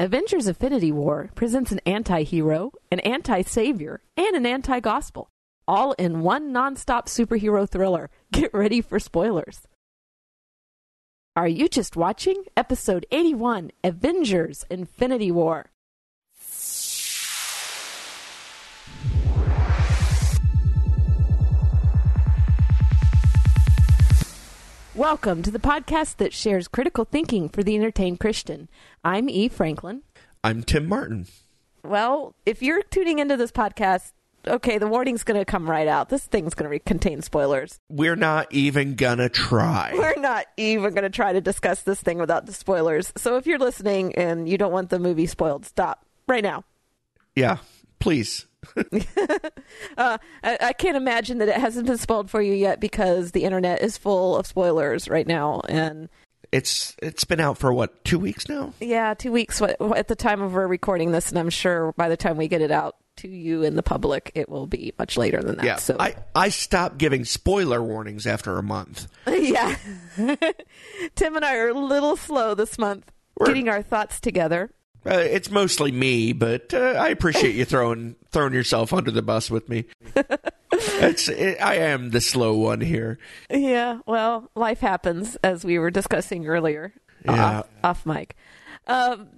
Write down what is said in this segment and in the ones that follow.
Avengers Infinity War presents an anti hero, an anti savior, and an anti gospel, all in one non-stop superhero thriller. Get ready for spoilers. Are you just watching? Episode 81 Avengers Infinity War. Welcome to the podcast that shares critical thinking for the entertained Christian. I'm E. Franklin. I'm Tim Martin. Well, if you're tuning into this podcast, okay, the warning's going to come right out. This thing's going to re- contain spoilers. We're not even gonna try. We're not even going to try to discuss this thing without the spoilers. So if you're listening and you don't want the movie spoiled, stop right now. Yeah, please. Uh, I, I can't imagine that it hasn't been spoiled for you yet because the internet is full of spoilers right now. And It's it's been out for what two weeks now. yeah, two weeks at the time of we're recording this, and I'm sure by the time we get it out to you and the public, it will be much later than that. Yeah, so I I stopped giving spoiler warnings after a month. yeah. Tim and I are a little slow this month We're- getting our thoughts together. Uh, it's mostly me, but uh, I appreciate you throwing throwing yourself under the bus with me. it's it, I am the slow one here. Yeah, well, life happens as we were discussing earlier Yeah. off, off mic. Um,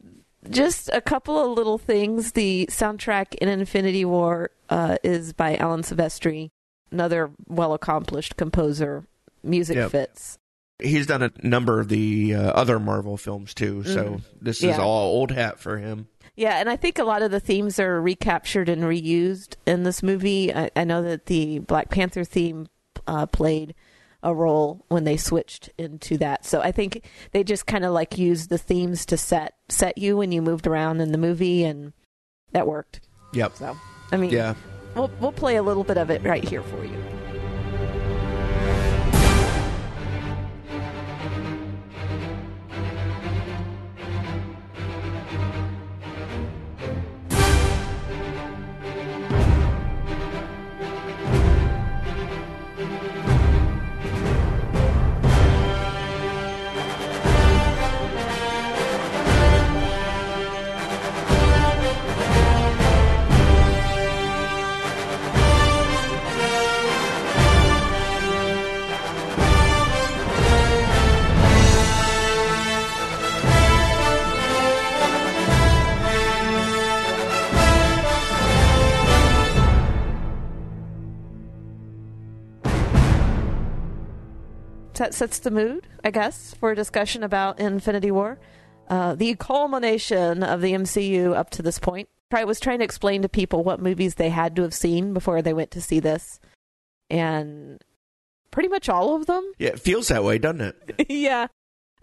just a couple of little things. The soundtrack in Infinity War uh, is by Alan Silvestri, another well accomplished composer. Music Yep. fits. He's done a number of the uh, other Marvel films too, so this is Mm-hmm. Yeah. all old hat for him. Yeah, and I think a lot of the themes are recaptured and reused in this movie. I, I know that the Black Panther theme uh, played a role when they switched into that. So I think they just kind of like used the themes to set set you when you moved around in the movie, and that worked. Yep. So I mean, Yeah. we'll we'll play a little bit of it right here for you. That sets the mood, I guess, for a discussion about Infinity War. Uh, the culmination of the MCU up to this point. I was trying to explain to people what movies they had to have seen before they went to see this, and pretty much all of them. Yeah, it feels that way, doesn't it? yeah.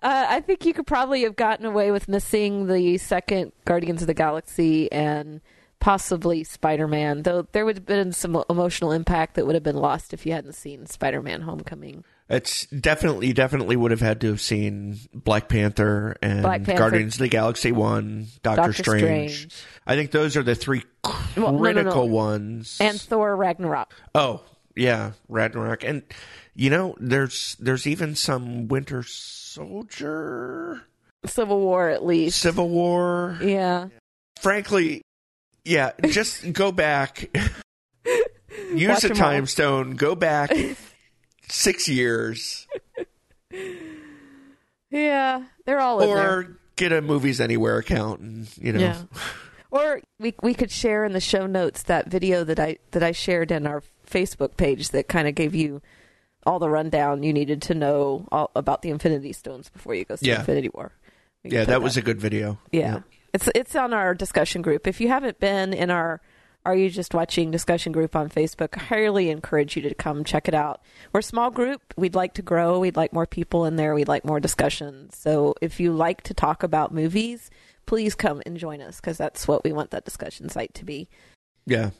Uh, I think you could probably have gotten away with missing the second Guardians of the Galaxy and possibly Spider Man, though there would have been some emotional impact that would have been lost if you hadn't seen Spider Man Homecoming. It's definitely, definitely would have had to have seen Black Panther and Black Panther. Guardians of the Galaxy One, Doctor, Doctor Strange. Strange. I think those are the three Well, no, no, critical no. ones. And Thor Ragnarok. oh, yeah, Ragnarok, and you know, there's there's even some Winter Soldier, Civil War, at least. Civil War. Yeah. Frankly, yeah, just go back. Use Watch a time all. stone. Go back six years, Yeah. They're all or get a Movies Anywhere account, and you know. Yeah. Or we we could share in the show notes that video that I that I shared in our Facebook page that kind of gave you all the rundown you needed to know all about the Infinity Stones before you go see Yeah. Infinity War. Yeah, put that was a good video. yeah. It's it's on our discussion group. If you haven't been in our Are You Just Watching discussion group on Facebook, I highly encourage you to come check it out. We're a small group. We'd like to grow. We'd like more people in there. We'd like more discussions. So if you like to talk about movies, please come and join us because that's what we want that discussion site to be. Yeah.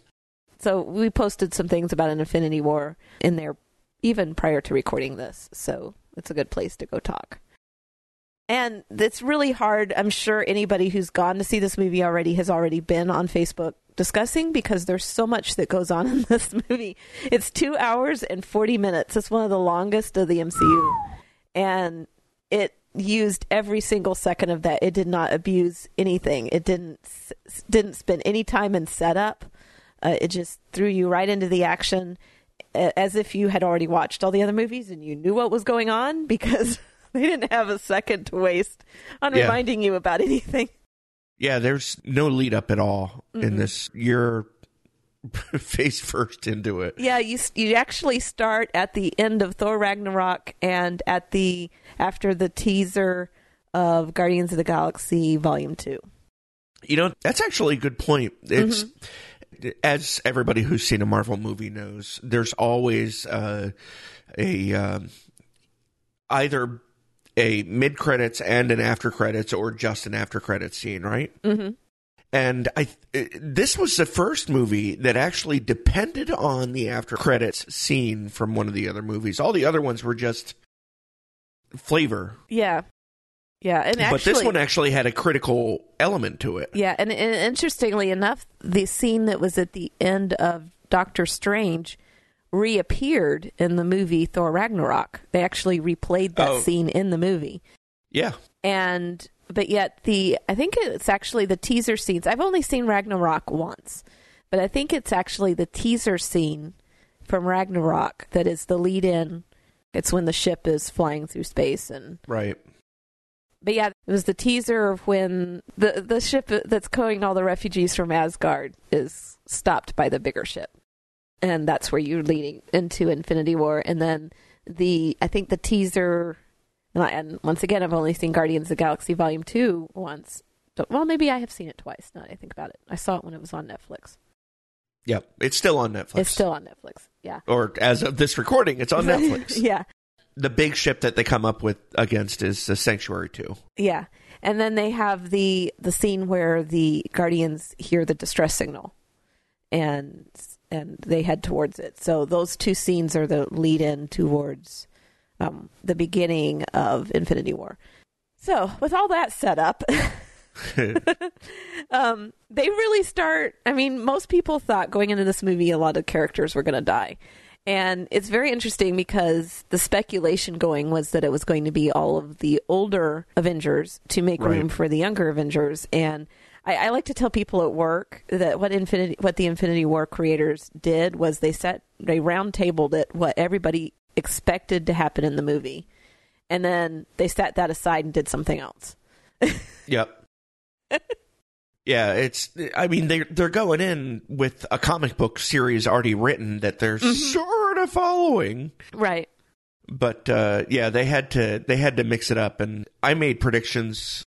So we posted some things about an Infinity War in there even prior to recording this. So it's a good place to go talk. And it's really hard. I'm sure anybody who's gone to see this movie already has already been on Facebook discussing because there's so much that goes on in this movie. It's two hours and 40 minutes. It's one of the longest of the MCU. And it used every single second of that. It did not abuse anything. It didn't didn't spend any time in setup. Uh, it just threw you right into the action, as if you had already watched all the other movies and you knew what was going on because they didn't have a second to waste on Yeah. reminding you about anything. Yeah, there's no lead up at all in Mm-mm. this. You're face first into it. Yeah, you you actually start at the end of Thor Ragnarok and at the after the teaser of Guardians of the Galaxy Volume Two. You know, that's actually a good point. It's as everybody who's seen a Marvel movie knows, there's always uh, a um, either a mid credits and an after credits or just an after credits scene, right? Mm-hmm. And I this was the first movie that actually depended on the after credits scene from one of the other movies. All the other ones were just flavor, Yeah, yeah, and actually, but this one actually had a critical element to it. yeah, and, and interestingly enough, the scene that was at the end of Doctor Strange reappeared in the movie Thor Ragnarok. They actually replayed that Oh. scene in the movie. Yeah, and but yet the I think it's actually the teaser scenes. I've only seen Ragnarok once, but I think it's actually the teaser scene from Ragnarok that is the lead in. It's when the ship is flying through space and right. but yeah, it was the teaser of when the the ship that's carrying all the refugees from Asgard is stopped by the bigger ship, and that's where you're leading into Infinity War. And then the I think the teaser, and, I, and once again, I've only seen Guardians of the Galaxy Volume Two once. Don't- Well, maybe I have seen it twice. Now that I think about it, I saw it when it was on Netflix. Yep, it's still on Netflix. It's still on Netflix. Yeah. or as of this recording, it's on Netflix. yeah. The big ship that they come up with against is the Sanctuary Two. Yeah. And then they have the the scene where the guardians hear the distress signal and and they head towards it. So those two scenes are the lead in towards um, the beginning of Infinity War. So, with all that set up, um, they really start. I mean, most people thought going into this movie a lot of characters were going to die. And it's very interesting because the speculation going was that it was going to be all of the older Avengers to make room for the younger Avengers. And I, I like to tell people at work that what Infinity, what the Infinity War creators did was they set they round tabled it what everybody expected to happen in the movie, and then they set that aside and did something else. Yep. yeah, it's. I mean, they they're going in with a comic book series already written that they're Mm-hmm. sort of following, Right. but uh, yeah, they had to they had to mix it up, and I made predictions.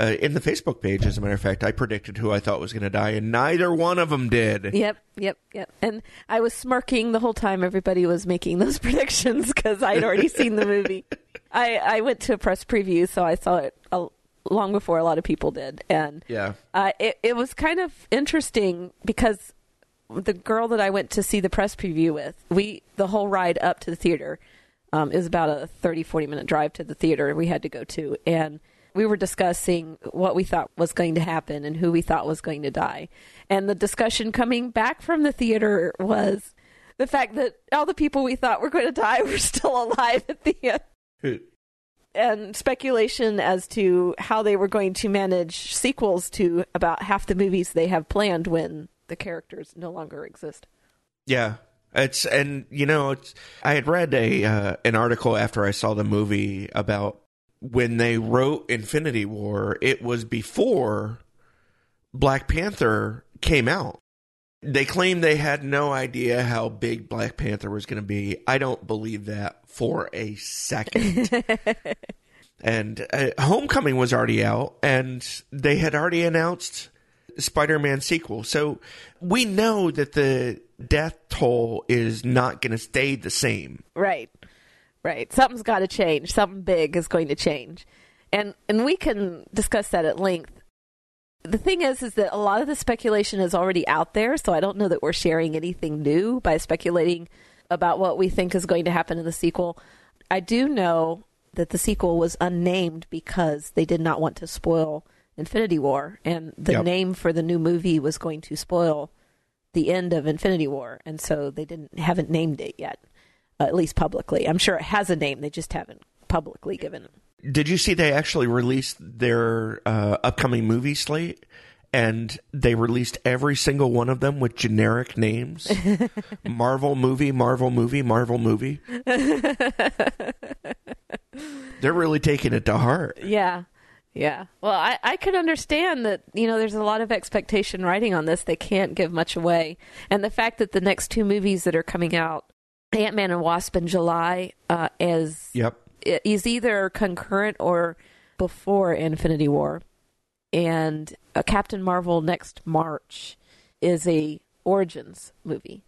Uh, in the Facebook page, as a matter of fact, I predicted who I thought was going to die, and neither one of them did. Yep, yep, yep. And I was smirking the whole time everybody was making those predictions because I'd already seen the movie. I, I went to a press preview, so I saw it a, long before a lot of people did. And Yeah, uh, it, it was kind of interesting because the girl that I went to see the press preview with, we the whole ride up to the theater, um, it was about a 30, 40 minute drive to the theater we had to go to. And we were discussing what we thought was going to happen and who we thought was going to die. And the discussion coming back from the theater was the fact that all the people we thought were going to die were still alive at the end and speculation as to how they were going to manage sequels to about half the movies they have planned when the characters no longer exist. Yeah, it's and you know, I had read a uh, an article after I saw the movie about when they wrote Infinity War. It was before Black Panther came out. They claimed they had no idea how big Black Panther was going to be. I don't believe that for a second. and uh, Homecoming was already out, and they had already announced Spider-Man sequel. So we know that the death toll is not going to stay the same. Right. Right. Something's got to change. Something big is going to change. And and we can discuss that at length. The thing is is that a lot of the speculation is already out there, so I don't know that we're sharing anything new by speculating about what we think is going to happen in the sequel. I do know that the sequel was unnamed because they did not want to spoil Infinity War and the Yep. name for the new movie was going to spoil the end of Infinity War and so they didn't haven't named it yet at least publicly. I'm sure it has a name, they just haven't publicly given it. Did you see they actually released their uh, upcoming movie slate? And they released every single one of them with generic names Marvel movie, Marvel movie, Marvel movie. They're really taking it to heart. Yeah. Yeah. Well, I, I could understand that, you know, there's a lot of expectation writing on this. They can't give much away. And the fact that the next two movies that are coming out, Ant Man and Wasp in July, uh, is, Yep. is either concurrent or before Infinity War. And uh, Captain Marvel next March is a Origins movie.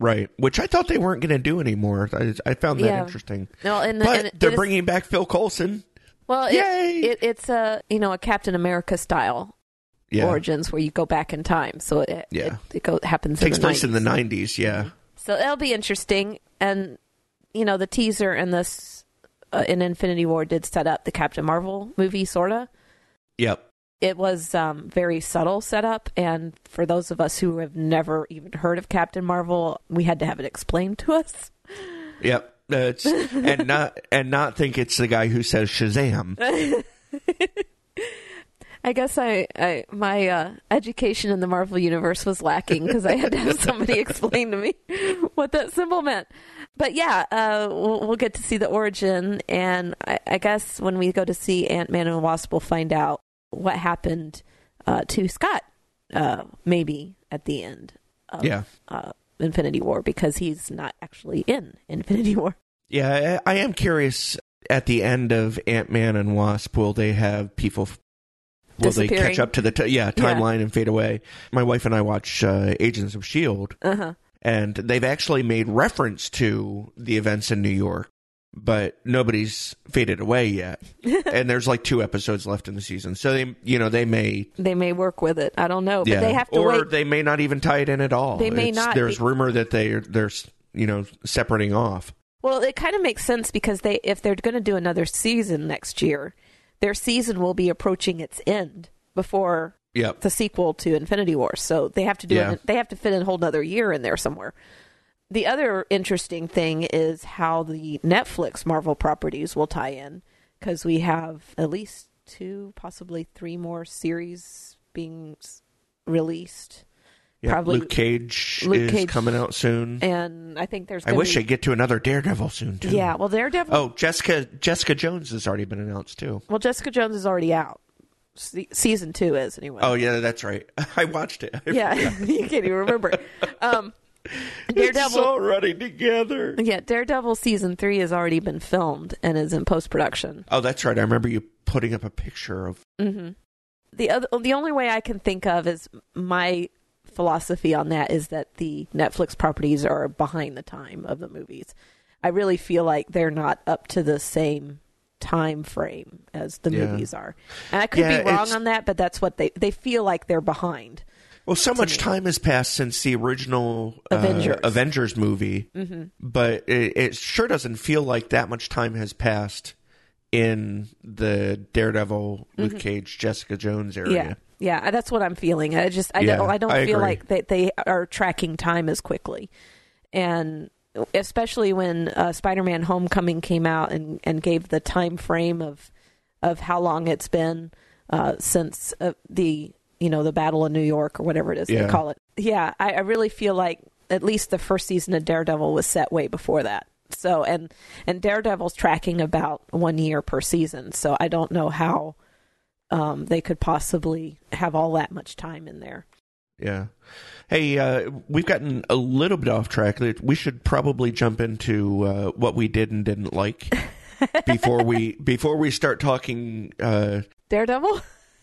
Right. Which I thought they weren't going to do anymore. I, I found that Yeah. interesting. No, and, But and they're is- bringing back Phil Coulson. well, it, Yay! it, it's a you know a Captain America style Yeah. origins where you go back in time. So it Yeah. it, it go, happens Takes in place 90s. in the 90s, yeah. So that'll be interesting. And you know the teaser in this uh, in Infinity War did set up the Captain Marvel movie, sorta. Yep. It was um, very subtle setup, and for those of us who have never even heard of Captain Marvel, we had to have it explained to us. Yep. Uh, it's, and not and not think it's the guy who says Shazam. I guess I, I my uh, education in the Marvel universe was lacking because I had to have somebody explain to me what that symbol meant. But yeah, uh, we'll, we'll get to see the origin, and I, I guess when we go to see Ant Man and Wasp, we'll find out what happened uh, to Scott, uh, maybe at the end of Yeah. uh, Infinity War, because he's not actually in Infinity War. Yeah, I, I am curious at the end of Ant Man and Wasp, will they have people. Will they catch up to the t- yeah timeline and fade away? My wife and I watch uh, Agents of Shield, Uh huh. and they've actually made reference to the events in New York, but nobody's faded away yet. and there's like two episodes left in the season, so they you know they may They may work with it. I don't know, but they have to or wait. they may not even tie it in at all. They may It's- not There's be- rumor that they they're you know separating off. Well, it kind of makes sense because they if they're going to do another season next year, their season will be approaching its end before Yep. the sequel to Infinity War. So they have to do Yeah. it, they have to fit in a whole another year in there somewhere. The other interesting thing is how the Netflix Marvel properties will tie in because we have at least two, possibly three more series being released, Yeah, Probably- Luke Cage Luke is Cage- coming out soon. and I think there's. I wish be, they get to another Daredevil soon too. Yeah, well, Daredevil. Oh, Jessica Jessica Jones has already been announced too. Well, Jessica Jones is already out. Se- season two is anyway. Oh yeah, that's right. I watched it. I yeah, you can't even remember. Um, It's Daredevil. all running together. yeah, Daredevil season three has already been filmed and is in post production. Oh, that's right. I remember you putting up a picture of. hmm The other, the only way I can think of is my philosophy on that is that the Netflix properties are behind the time of the movies. I really feel like they're not up to the same time frame as the Yeah. movies are, and I could Yeah, be wrong it's- on that, but that's what they they feel like they're behind. Well, so much me. time has passed since the original uh, Avengers. Avengers movie, hmm but it, it sure doesn't feel like that much time has passed in the Daredevil, Luke Cage, Jessica Jones area. Yeah, yeah, that's what I'm feeling. I just I Yeah, don't I don't I feel agree. like that they are tracking time as quickly, and especially when uh, Spider-Man: Homecoming came out and and gave the time frame of of how long it's been uh, since uh, the you know the Battle of New York or whatever it is Yeah. they call it. Yeah, I, I really feel like at least the first season of Daredevil was set way before that. So and and Daredevil's tracking about one year per season. So I don't know how um, they could possibly have all that much time in there. Yeah. Hey, uh, we've gotten a little bit off track. We should probably jump into uh, what we did and didn't like before we before we start talking uh, Daredevil?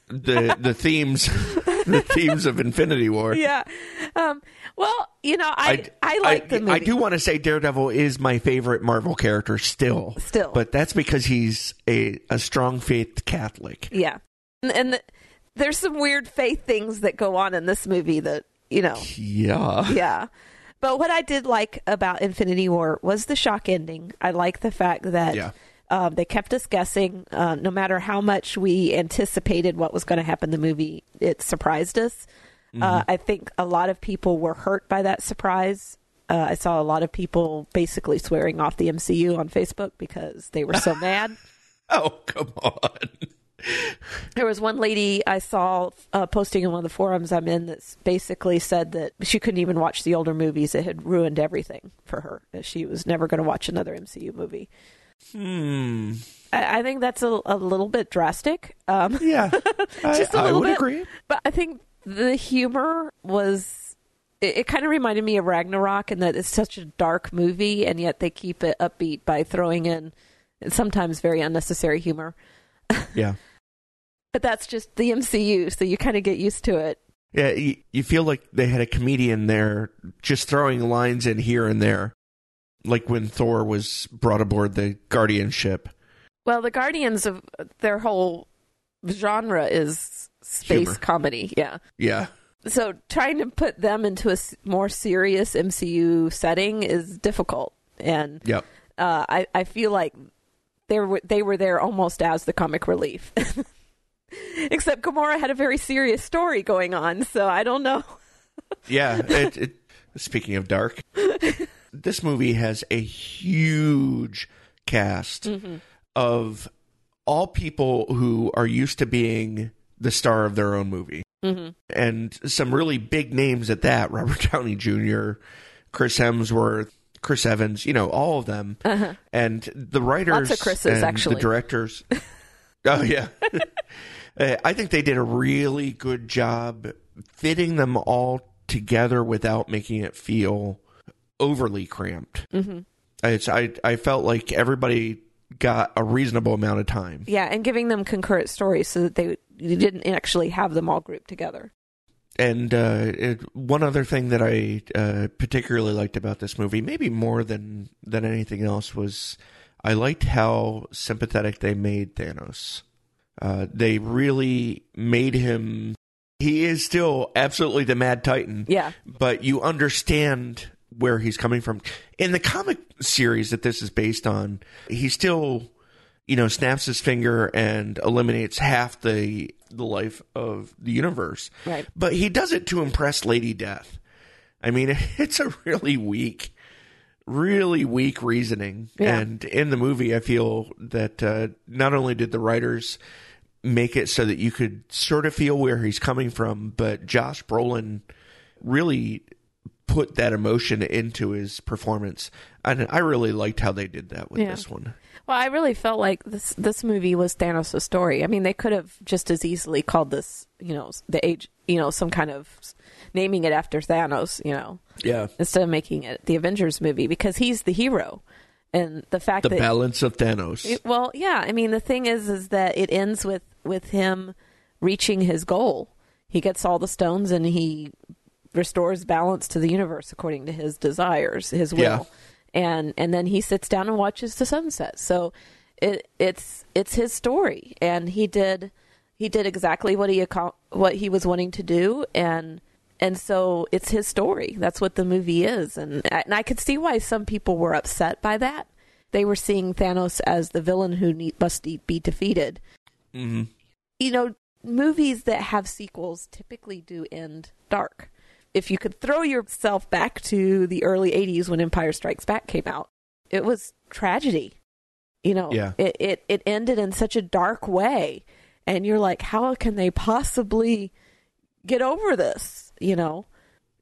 the the themes the themes of Infinity War. yeah. Um, well, you know, I I, like the movie. I do want to say Daredevil is my favorite Marvel character still. Still. But that's because he's a, a strong faith Catholic. Yeah, and, the, there's some weird faith things that go on in this movie that you know. Yeah. yeah. But what I did like about Infinity War was the shock ending. I like the fact that Yeah. um, they kept us guessing. Uh, no matter how much we anticipated what was going to happen in the movie, it surprised us. Uh, I think a lot of people were hurt by that surprise. Uh, I saw a lot of people basically swearing off the MCU on Facebook because they were so mad. Oh, come on. There was one lady I saw uh, posting in one of the forums I'm in that basically said that she couldn't even watch the older movies. It had ruined everything for her. That she was never going to watch another MCU movie. Hmm. I, I think that's a, a little bit drastic. Um, Yeah. Just a I little would bit. agree. But I think the humor was. It, it kind of reminded me of Ragnarok in that it's such a dark movie, and yet they keep it upbeat by throwing in sometimes very unnecessary humor. Yeah. But that's just the MCU, so you kind of get used to it. Yeah, you, you feel like they had a comedian there just throwing lines in here and there. Like when Thor was brought aboard the Guardian ship. Well, the Guardians of their whole genre is space Humor. comedy. Yeah. Yeah. So trying to put them into a more serious MCU setting is difficult. And Yep. uh, I, I feel like they were they were there almost as the comic relief. Except Gamora had a very serious story going on, so I don't know. Yeah. It, it, speaking of dark, this movie has a huge cast of all people who are used to being the star of their own movie. Mm-hmm. and some really big names at that Robert Downey Jr., Chris Hemsworth, Chris Evans, you know, all of them. And the writers Uh-huh. Lots of Chris's, and actually. the directors. oh, yeah. Uh, I think they did a really good job fitting them all together without making it feel overly cramped. Mm-hmm. It's, I, I felt like everybody got a reasonable amount of time. Yeah, and giving them concurrent stories so that they you didn't actually have them all grouped together. And uh, it, one other thing that I uh, particularly liked about this movie, maybe more than than anything else, was I liked how sympathetic they made Thanos. Uh, they really made him. He is still absolutely the Mad Titan, Yeah. but you understand where he's coming from. In the comic series that this is based on, he still, you know, snaps his finger and eliminates half the the life of the universe. Right. But he does it to impress Lady Death. I mean, it's a really weak, really weak reasoning. Yeah. And in the movie, I feel that uh, not only did the writers make it so that you could sort of feel where he's coming from, but Josh Brolin really put that emotion into his performance. And I really liked how they did that with Yeah. this one. Well, I really felt like this this movie was Thanos' story. I mean, they could have just as easily called this, you know, the age, you know, some kind of naming it after Thanos, you know, Yeah. instead of making it the Avengers movie because he's the hero. And the fact The that balance of Thanos. It- well, yeah. I mean, the thing is, is that it ends with with him reaching his goal. He gets all the stones and he restores balance to the universe according to his desires, his will, Yeah. and and then he sits down and watches the sunset. So it it's it's his story, and he did he did exactly what he what he was wanting to do, and and so it's his story. That's what the movie is, and I- and I could see why some people were upset by that. They were seeing Thanos as the villain who need, must be defeated. hmm You know, movies that have sequels typically do end dark. If you could throw yourself back to the early '80s when Empire Strikes Back came out, it was tragedy. You know, Yeah. it, it it ended in such a dark way, and you're like, how can they possibly get over this? You know,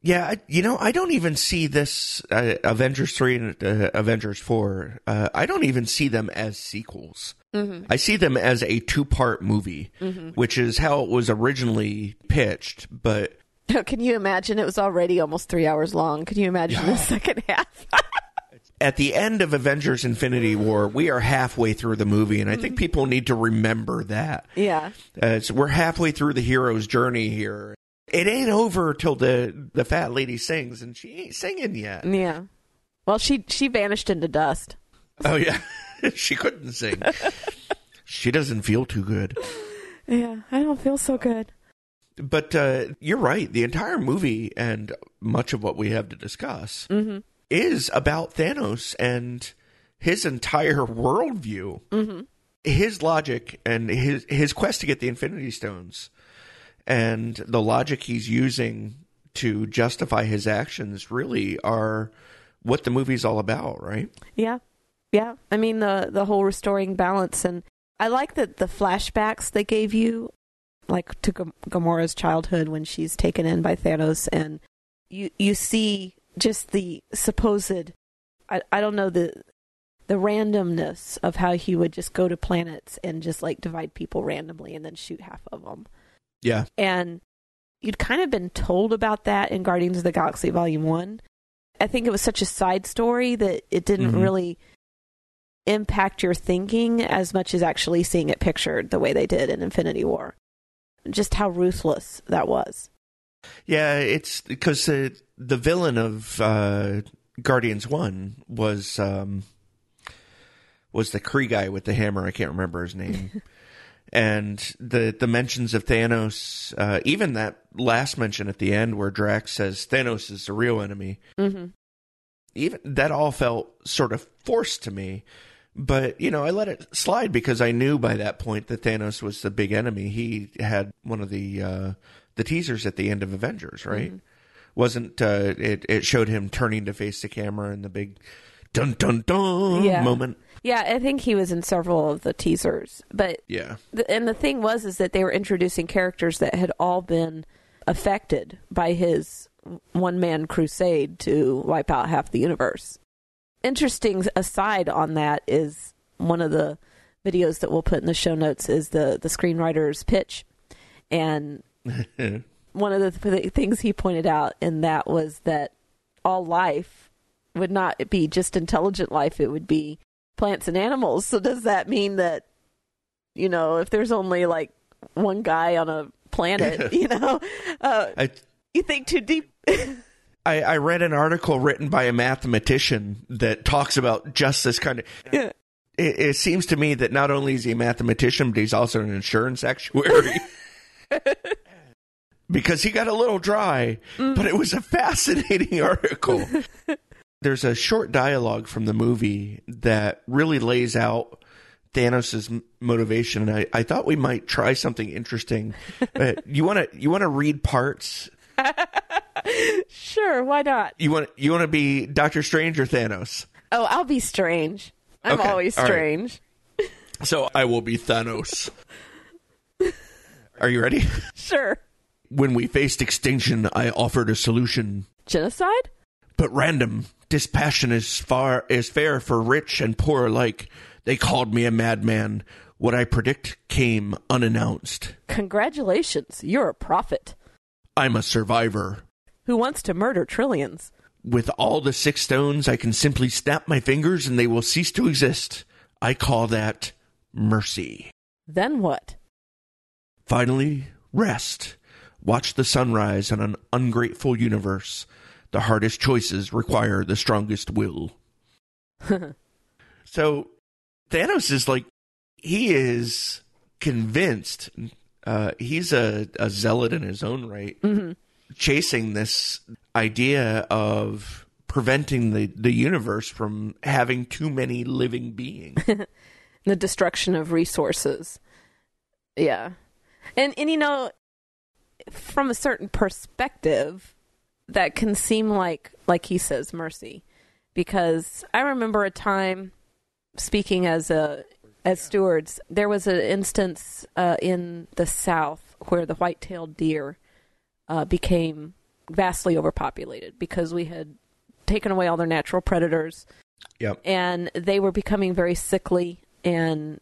Yeah, I, you know, I don't even see this uh, Avengers three and uh, Avengers four. Uh, I don't even see them as sequels. Mm-hmm. I see them as a two part movie, which is how it was originally pitched. But can you imagine? It was already almost three hours long. Can you imagine the second half? at the end of Avengers Infinity War, we are halfway through the movie, and I think people need to remember that. yeah, Uh, so we're halfway through the hero's journey here. It ain't over till the the fat lady sings, and she ain't singing yet. yeah. Well, she she vanished into dust. Oh yeah, she couldn't sing. she doesn't feel too good. Yeah, I don't feel so good. But uh, you're right. The entire movie and much of what we have to discuss Mm-hmm. is about Thanos and his entire worldview, Mm-hmm. his logic, and his his quest to get the Infinity Stones, and the logic he's using to justify his actions. Really, are what the movie's all about, right? Yeah, yeah. I mean the the whole restoring balance and I like that the flashbacks they gave you, like to G- Gamora's childhood when she's taken in by Thanos, and you you see just the supposed, I I don't know the the randomness of how he would just go to planets and just like divide people randomly and then shoot half of them. Yeah. And you'd kind of been told about that in Guardians of the Galaxy Volume 1. I think it was such a side story that it didn't Mhm. really impact your thinking as much as actually seeing it pictured the way they did in Infinity War. Just how ruthless that was. Yeah, it's because the the villain of uh, Guardians One was um, was the Kree guy with the hammer. I can't remember his name. and the the mentions of Thanos, uh, even that last mention at the end where Drax says Thanos is the real enemy. mm-hmm. Even that all felt sort of forced to me. But you know, I let it slide because I knew by that point that Thanos was the big enemy. He had one of the uh, the teasers at the end of Avengers, right? Wasn't uh, it? It showed him turning to face the camera and the big dun dun dun Yeah. moment. Yeah, I think he was in several of the teasers. But Yeah, the, and the thing was is that they were introducing characters that had all been affected by his one man crusade to wipe out half the universe. Interesting aside on that is one of the videos that we'll put in the show notes is the the screenwriter's pitch, and one of the th- things he pointed out in that was that all life would not be just intelligent life; it would be plants and animals. So does that mean that you know if there's only like one guy on a planet, you know, uh, I, you think too deep? I I read an article written by a mathematician that talks about just this kind of. Yeah. It, it seems to me that not only is he a mathematician, but he's also an insurance actuary. because he got a little dry, but it was a fascinating article. There's a short dialogue from the movie that really lays out Thanos' motivation, and I, I thought we might try something interesting. Uh, you want to you want to read parts? Sure, why not? You want you want to be Doctor Strange or Thanos? Oh, I'll be strange. I'm Okay, always right. strange. So I will be Thanos. Are you ready? Sure. When we faced extinction, I offered a solution, Genocide? but random dispassion is far is fair for rich and poor alike. They called me a madman. What I predict came unannounced. Congratulations, you're a prophet I'm a survivor. who wants to murder trillions. With all the six stones, I can simply snap my fingers and they will cease to exist. I call that mercy. Then what? Finally, rest. Watch the sunrise on an ungrateful universe. The hardest choices require the strongest will. so, Thanos is like, he is convinced. Uh, he's a, a zealot in his own right, Mhm. chasing this idea of preventing the, the universe from having too many living beings. the destruction of resources. Yeah. And and you know from a certain perspective that can seem like like he says mercy because I remember a time speaking as a as stewards there was an instance uh, in the south where the white-tailed deer uh, became vastly overpopulated because we had taken away all their natural predators yep. and they were becoming very sickly and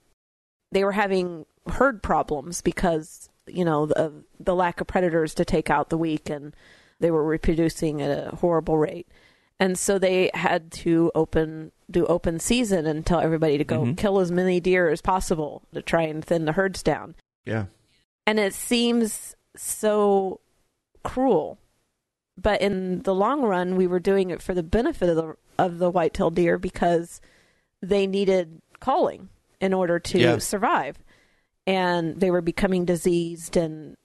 they were having herd problems because you know of the lack of predators to take out the weak and they were reproducing at a horrible rate and so they had to open do open season and tell everybody to go Mhm. kill as many deer as possible to try and thin the herds down Yeah. and it seems so cruel but in the long run we were doing it for the benefit of the of the white-tailed deer because they needed calling in order to Yeah. survive and they were becoming diseased and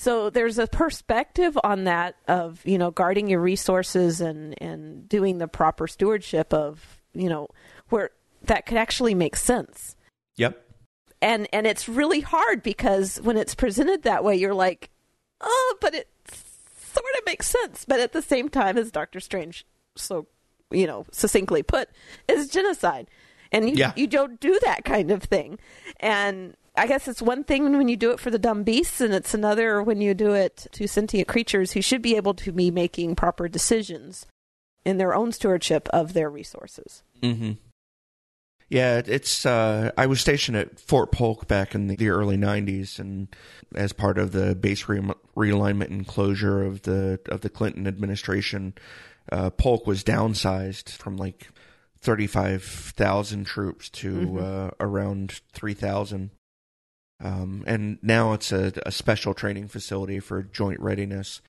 so there's a perspective on that of you know guarding your resources and and doing the proper stewardship of you know where that could actually make sense Yep. and and it's really hard because when it's presented that way you're like oh but it sort of makes sense but at the same time as dr strange so you know succinctly put is genocide and you Yeah. you don't do that kind of thing. And I guess it's one thing when you do it for the dumb beasts, and it's another when you do it to sentient creatures who should be able to be making proper decisions in their own stewardship of their resources. Mm-hmm. Yeah, it's. Uh, I was stationed at Fort Polk back in the, the early '90s, and as part of the base re- realignment and closure of the of the Clinton administration, uh, Polk was downsized from like thirty-five thousand troops to Mhm. uh, around three thousand. Um, and now it's a, a special training facility for joint readiness.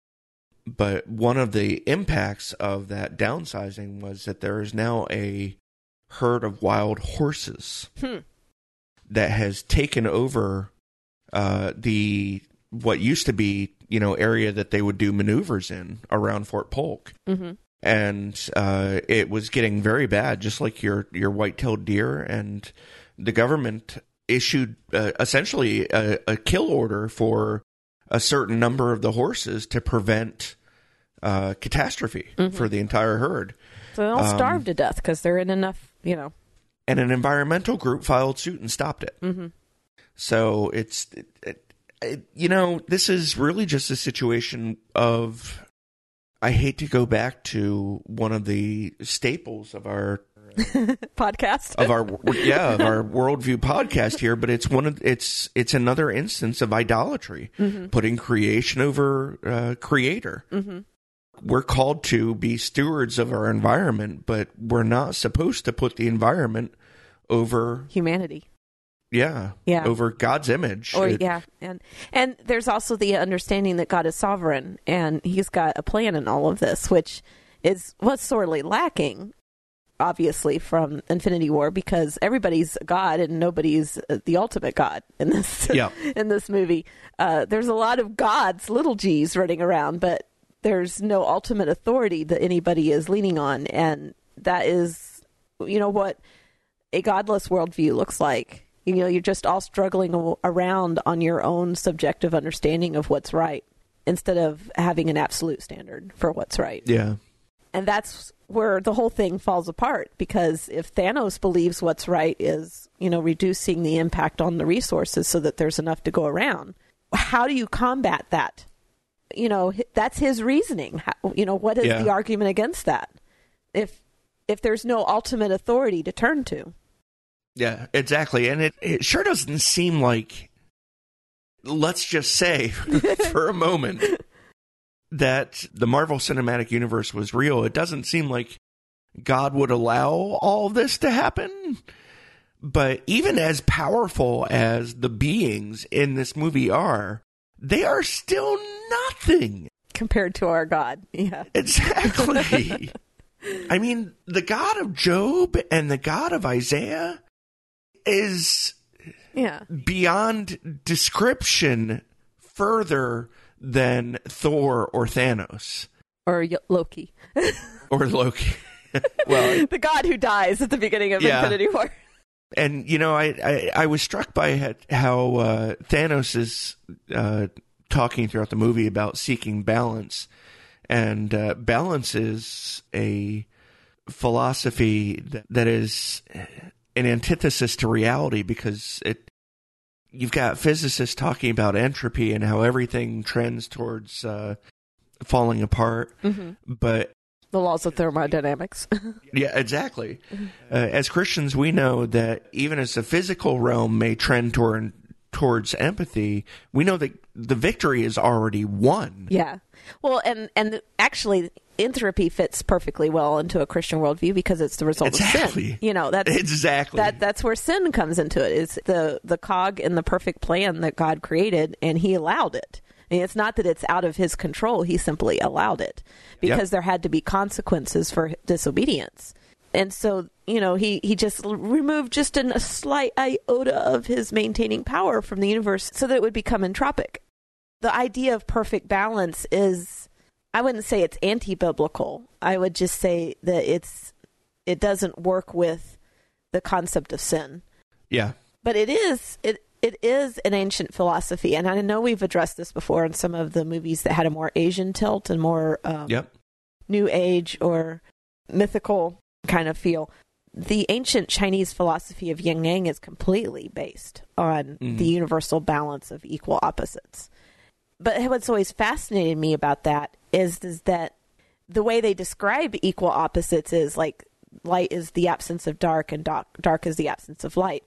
But one of the impacts of that downsizing was that there is now a herd of wild horses Hmm. that has taken over uh, the what used to be you know area that they would do maneuvers in around Fort Polk, Mm-hmm. and uh, it was getting very bad, just like your your white-tailed deer. And the government issued uh, essentially a, a kill order for a certain number of the horses to prevent uh, catastrophe Mhm. for the entire herd. So they'll Um, starve to death because they're in enough, you know. And an environmental group filed suit and stopped it. Mm-hmm. So it's, it, it, it, you know, this is really just a situation of. I hate to go back to one of the staples of our Podcast. of our yeah of our worldview podcast here, but it's one of it's it's another instance of idolatry, putting creation over uh, creator. Mhm. We're called to be stewards of our environment, but we're not supposed to put the environment over Humanity. yeah Yeah. over God's image. Or It- yeah, and and there's also the understanding that God is sovereign and He's got a plan in all of this, which is what's sorely lacking, obviously from Infinity War, because everybody's God and nobody's uh, the ultimate God in this Yeah. in this movie. Uh, there's a lot of gods, little G's, running around, but there's no ultimate authority that anybody is leaning on, and that is, you know, what a godless worldview looks like. You know, you're just all struggling around on your own subjective understanding of what's right instead of having an absolute standard for what's right. yeah And that's where the whole thing falls apart because if Thanos believes what's right is, you know, reducing the impact on the resources so that there's enough to go around, how do you combat that? You know, that's his reasoning. How, you know, what is Yeah. the argument against that? If if there's no ultimate authority to turn to. yeah exactly, and it it sure doesn't seem like. Let's just say for a moment that the Marvel Cinematic Universe was real. It doesn't seem like God would allow all this to happen. But even as powerful as the beings in this movie are, they are still nothing. compared to our God. Yeah. Exactly. I mean, the God of Job and the God of Isaiah is Yeah. beyond description further than Thor or Thanos Or Y- Loki. or Loki. well, the God who dies at the beginning of Yeah. Infinity War. and you know, I I, I was struck by how uh, Thanos is uh, talking throughout the movie about seeking balance, and uh, balance is a philosophy that, that is an antithesis to reality because it. You've got physicists talking about entropy and how everything trends towards uh, falling apart, Mm-hmm. but The laws of thermodynamics. yeah, exactly. Uh, as Christians, we know that even as the physical realm may trend toward towards entropy, we know that the victory is already won. yeah. Well, and and actually, entropy fits perfectly well into a Christian worldview because it's the result of sin. You know, that's Exactly. that that's where sin comes into it. it. Is the the cog in the perfect plan that God created, and He allowed it. And it's not that it's out of His control; He simply allowed it because there had to be consequences for disobedience. And so, you know, he he just removed just an, a slight iota of his maintaining power from the universe so that it would become entropic. The idea of perfect balance is, I wouldn't say it's anti-biblical. I would just say that it's it doesn't work with the concept of sin. yeah. But it is it it is an ancient philosophy, and I know we've addressed this before in some of the movies that had a more Asian tilt and more um, Yep. new age or mythical kind of feel. the ancient Chinese philosophy of yin yang is completely based on mm-hmm. the universal balance of equal opposites. But what's always fascinated me about that is, is that the way they describe equal opposites is like light is the absence of dark and dark, dark is the absence of light.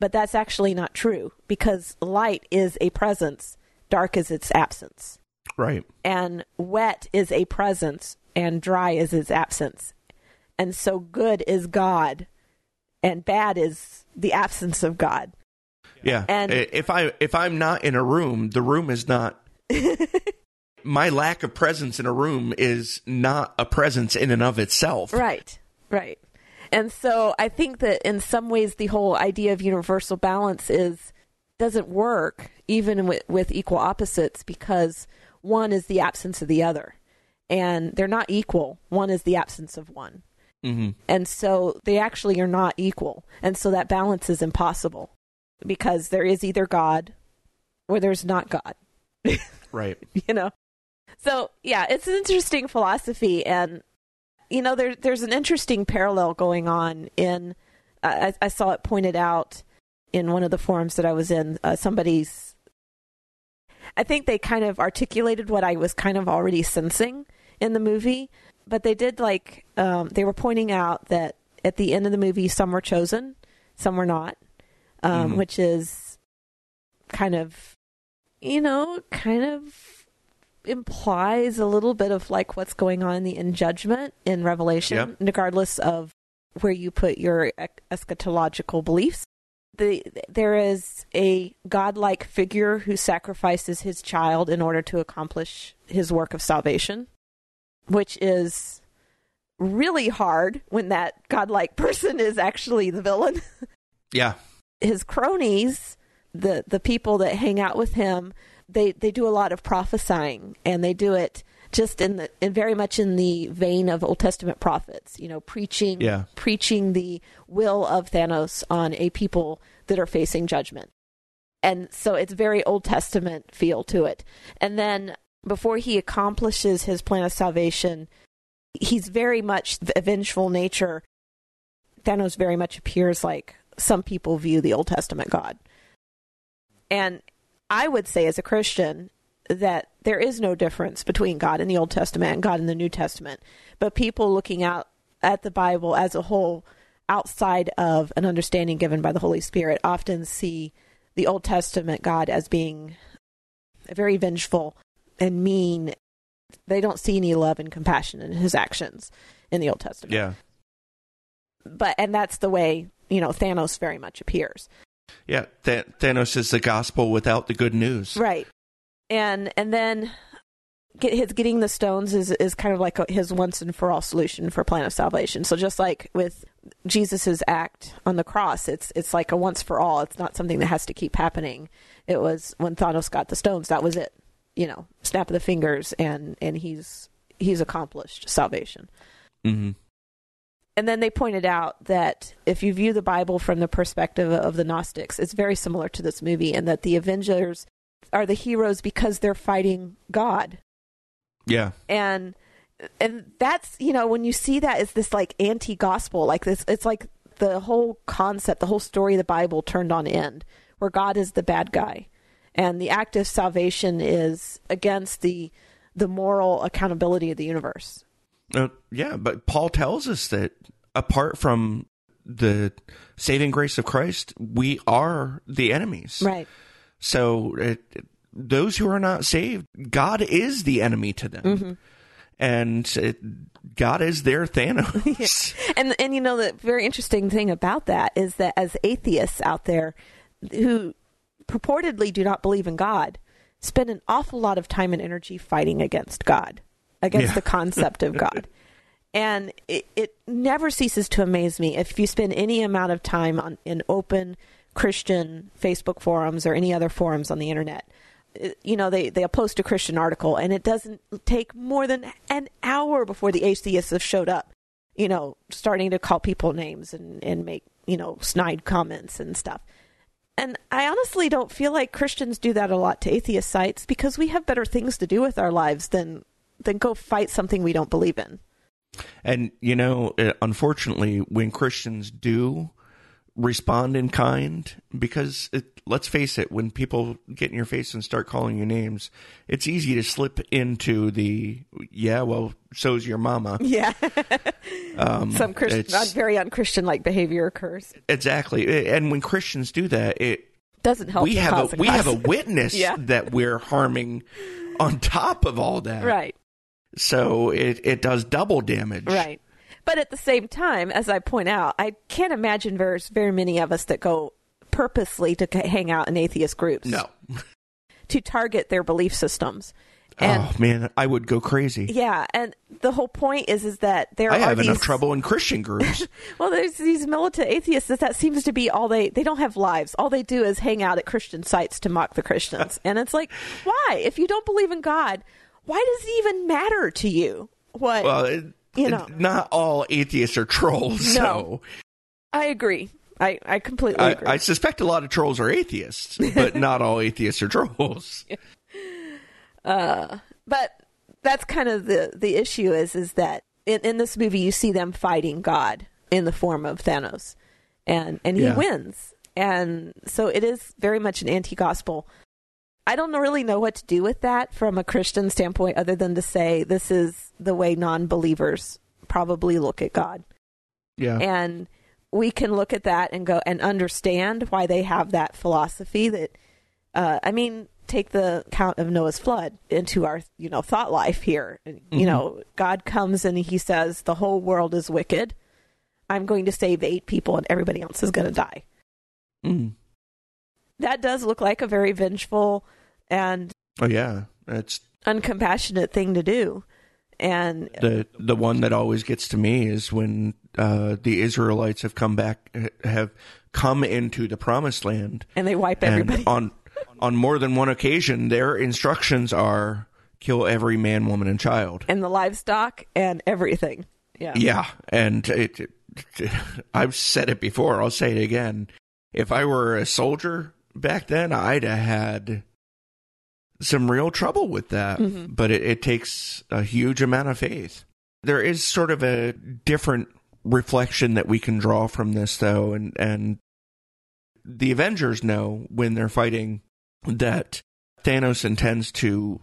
But that's actually not true because light is a presence, dark is its absence. Right. And wet is a presence and dry is its absence. And so good is God and bad is the absence of God. Yeah. And- if I if I'm not in a room, the room is not my lack of presence in a room is not a presence in and of itself. Right, right. And so I think that in some ways the whole idea of universal balance is doesn't work even with, with equal opposites because one is the absence of the other. And they're not equal. One is the absence of one. Hmm And so they actually are not equal. And so that balance is impossible because there is either God or there's not God. Right. you know so yeah it's an interesting philosophy and you know there, there's an interesting parallel going on in I, I saw it pointed out in one of the forums that i was in uh, somebody's i think they kind of articulated what i was kind of already sensing in the movie but they did like um, they were pointing out that at the end of the movie some were chosen some were not um, Mhm. which is kind of you know, kind of implies a little bit of like what's going on in the in judgment in Revelation, Yep. regardless of where you put your eschatological beliefs. The, there is a godlike figure who sacrifices his child in order to accomplish his work of salvation, which is really hard when that godlike person is actually the villain Yeah. his cronies, the the people that hang out with him, they they do a lot of prophesying, and they do it just in the in very much in the vein of Old Testament prophets. You know, preaching Yeah. preaching the will of Thanos on a people that are facing judgment, and so it's very Old Testament feel to it. And then before he accomplishes his plan of salvation, he's very much the vengeful nature. Thanos very much appears like some people view the Old Testament God. And I would say, as a Christian, that there is no difference between God in the Old Testament and God in the New Testament. But people looking out at the Bible as a whole, outside of an understanding given by the Holy Spirit, often see the Old Testament God as being a very vengeful and mean. They don't see any love and compassion in his actions in the Old Testament Yeah. but and that's the way you know Thanos very much appears. Yeah. Th- Thanos is the gospel without the good news. Right. And and then get his getting the stones is is kind of like a, his once and for all solution for plan of salvation. So just like with Jesus's act on the cross, it's it's like a once for all. It's not something that has to keep happening. It was when Thanos got the stones, that was it. You know, snap of the fingers and and he's he's accomplished salvation. Mm-hmm. And then they pointed out that if you view the Bible from the perspective of the Gnostics, it's very similar to this movie, and that the Avengers are the heroes because they're fighting God. Yeah. And and that's you know when you see that as this like anti-gospel, like this, it's like the whole concept, the whole story of the Bible turned on end, where God is the bad guy, and the act of salvation is against the the moral accountability of the universe. Uh, yeah, but Paul tells us that apart from the saving grace of Christ, we are the enemies. Right. So it, those who are not saved, God is the enemy to them, Mm-hmm. and it, God is their Thanos. And and you know the very interesting thing about that is that as atheists out there who purportedly do not believe in God spend an awful lot of time and energy fighting against God, against Yeah. the concept of God. And it, it never ceases to amaze me if you spend any amount of time on in open Christian Facebook forums or any other forums on the internet. it- You know, they, they'll post a Christian article and it doesn't take more than an hour before the atheists have showed up you know, starting to call people names and, and make, you know, snide comments and stuff. And I honestly don't feel like Christians do that a lot to atheist sites because we have better things to do with our lives than than go fight something we don't believe in. And, you know, uh, unfortunately, when Christians do respond in kind, because it, let's face it, when people get in your face and start calling you names, it's easy to slip into the, yeah, well, so's your mama. Yeah. Um, Some Christian, very unchristian like behavior occurs. Exactly. And when Christians do that, it, Doesn't help. we have a, we have a witness Yeah. that we're harming on top of all that. right. So it, it does double damage. Right. But at the same time, as I point out, I can't imagine there's very many of us that go purposely to hang out in atheist groups No. to target their belief systems. Oh, and oh man, I would go crazy. yeah, and the whole point is is that there I are have these enough trouble in Christian groups. Well, there's these militant atheists that, that seems to be all they they don't have lives. All they do is hang out at Christian sites to mock the Christians. and it's like, why? If you don't believe in God, why does it even matter to you? What well, it, You know. not all atheists are trolls. No. I agree. I, I completely So I, agree. I suspect a lot of trolls are atheists, but not all atheists are trolls. Uh, but that's kind of the the issue is is that in, in this movie you see them fighting God in the form of Thanos, and and he Yeah. wins, and so it is very much an anti-gospel. I don't really know what to do with that from a Christian standpoint, other than to say this is the way non-believers probably look at God, Yeah. and we can look at that and go and understand why they have that philosophy that uh, I mean, take the count of Noah's flood into our, you know, thought life here. You Mhm. know, God comes and he says, the whole world is wicked. I'm going to save eight people and everybody else is going to die. Mm. That does look like a very vengeful and Oh yeah, that's uncompassionate thing to do. And the the one that always gets to me is when uh, the Israelites have come back, have come into the promised land, and they wipe and everybody. on on more than one occasion, their instructions are kill every man, woman, and child. and the livestock and everything. Yeah. Yeah, and it, it, I've said it before. I'll say it again. If I were a soldier back then, I'd have had some real trouble with that. Mhm. But it, it takes a huge amount of faith. There is sort of a different reflection that we can draw from this, though, and and the Avengers know when they're fighting that Thanos intends to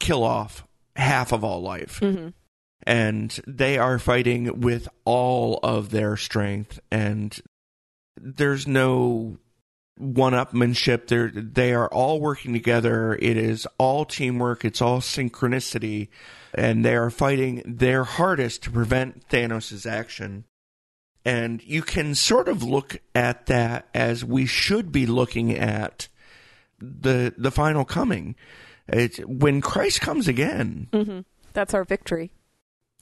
kill off half of all life hmm and they are fighting with all of their strength and there's no one-upmanship. They're they are all working together. It is all teamwork. It's all synchronicity. And they are fighting their hardest to prevent Thanos' action. And you can sort of look at that as we should be looking at the the final coming. It's, when Christ comes again. Hmm That's our victory.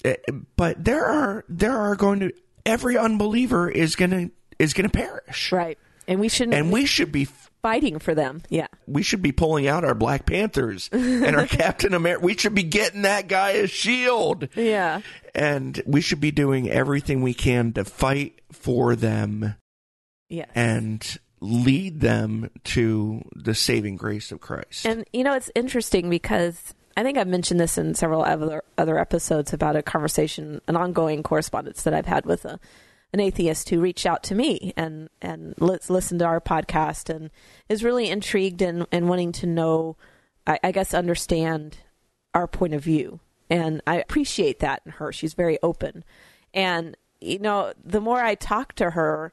Eh, but there are there are going to every unbeliever is going to is going to perish. Right. And we shouldn't and we should be fighting for them. Yeah. we should be pulling out our black panthers and our captain america we should be getting that guy a shield Yeah. and we should be doing everything we can to fight for them Yeah, and lead them to the saving grace of christ And you know, it's interesting because I think I've mentioned this in several other other episodes about a conversation, an ongoing correspondence that I've had with a, an atheist who reached out to me and and let's listen to our podcast and is really intrigued and and wanting to know, I, I guess, understand our point of view. And I appreciate that in her. She's very open, and you know, the more I talk to her,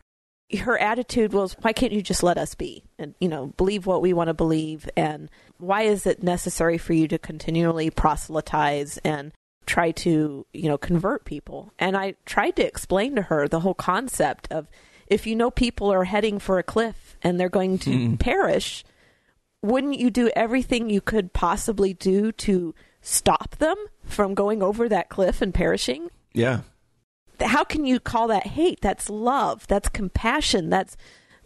her attitude was why can't you just let us be and you know believe what we want to believe and why is it necessary for you to continually proselytize and try to you know convert people. And i tried to explain to her the whole concept of if you know people are heading for a cliff and they're going to Mm. perish wouldn't you do everything you could possibly do to stop them from going over that cliff and perishing? Yeah. How can you call that hate? That's love. That's compassion. That's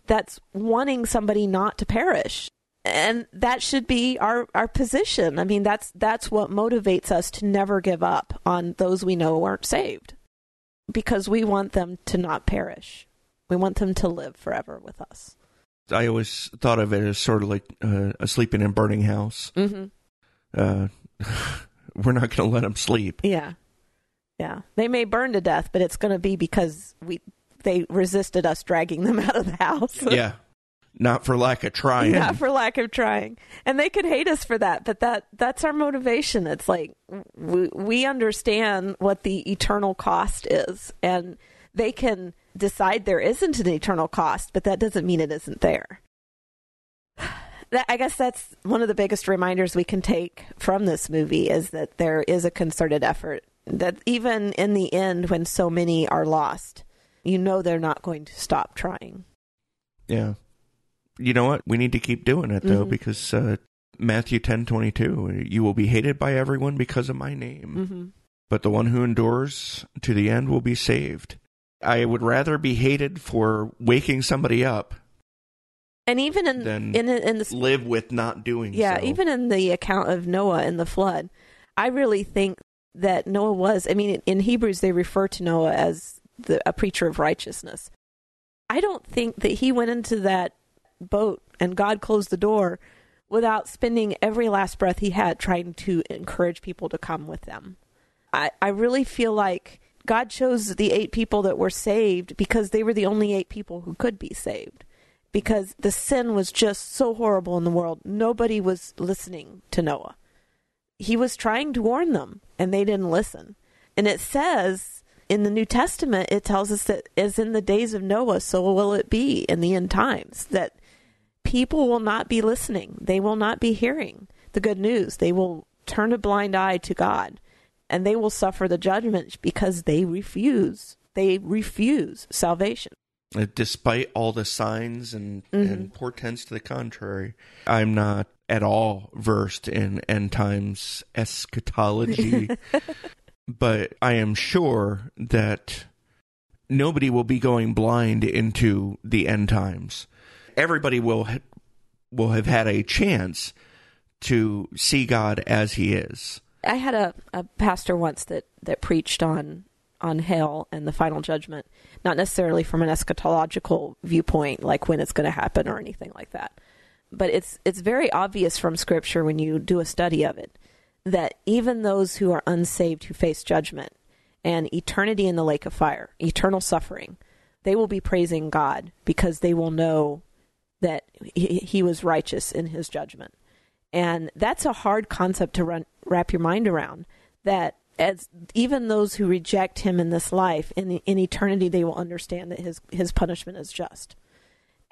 that's wanting somebody not to perish and that should be our our position. I mean that's that's what motivates us to never give up on those we know aren't saved because we want them to not perish. We want them to live forever with us. I always thought of it as sort of like uh, a sleeping and burning house. Mm-hmm. uh, we're not going to let them sleep. Yeah. Yeah, they may burn to death, but it's going to be because we they resisted us dragging them out of the house. yeah. Not for lack of trying. Not for lack of trying. And they could hate us for that, but that that's our motivation. It's like we, we understand what the eternal cost is and they can decide there isn't an eternal cost, but that doesn't mean it isn't there. That, I guess that's one of the biggest reminders we can take from this movie is that there is a concerted effort. That even in the end, when so many are lost, you know they're not going to stop trying. Yeah. You know what? We need to keep doing it though, Mhm. because uh, Matthew ten twenty two, you will be hated by everyone because of my name, Mm-hmm. but the one who endures to the end will be saved. I would rather be hated for waking somebody up And even in in in the live with not doing Yeah, so. even in the account of Noah and the flood, I really think that Noah was. I mean, in Hebrews they refer to Noah as the, a preacher of righteousness. I don't think that he went into that boat and God closed the door without spending every last breath he had trying to encourage people to come with them. I, I really feel like God chose the eight people that were saved because they were the only eight people who could be saved because the sin was just so horrible in the world. Nobody was listening to Noah. He was trying to warn them, and they didn't listen. And it says in the New Testament, it tells us that as in the days of Noah, so will it be in the end times, that people will not be listening. They will not be hearing the good news. They will turn a blind eye to God, and they will suffer the judgment because they refuse. They refuse salvation. Uh, despite all the signs and, Mm-hmm. and portents to the contrary. I'm not at all versed in end times eschatology, but I am sure that nobody will be going blind into the end times. Everybody will will have had a chance to see God as He is. I had a, a pastor once that, that preached on on hell and the final judgment, not necessarily from an eschatological viewpoint, like when it's going to happen or anything like that. But it's it's very obvious from Scripture when you do a study of it that even those who are unsaved who face judgment and eternity in the lake of fire, eternal suffering, they will be praising God because they will know that he, he was righteous in his judgment. And that's a hard concept to run, wrap your mind around. That as even those who reject him in this life, in in eternity, they will understand that his his punishment is just.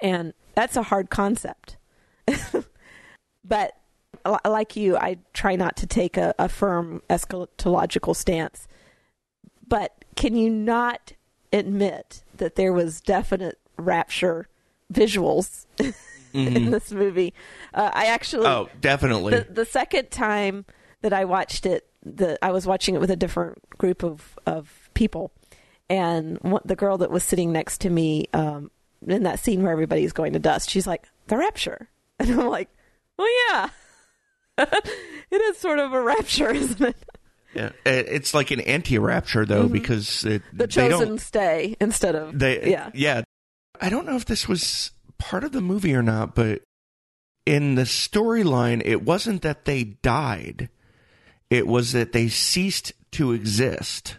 And that's a hard concept. but like you, I try not to take a, a firm eschatological stance. But can you not admit that there was definite rapture visuals in this movie? Uh, I actually Oh, definitely. the the second time that I watched it, the I was watching it with a different group of of people, and one, the girl that was sitting next to me um, in that scene where everybody's going to dust, she's like, "The rapture," and I'm like, "Well, yeah, it is sort of a rapture, isn't it? yeah. It's like an anti-rapture though, because it, Mm-hmm. The they don't chosen stay instead of They yeah, yeah. I don't know if this was part of the movie or not, but in the storyline, it wasn't that they died; it was that they ceased to exist.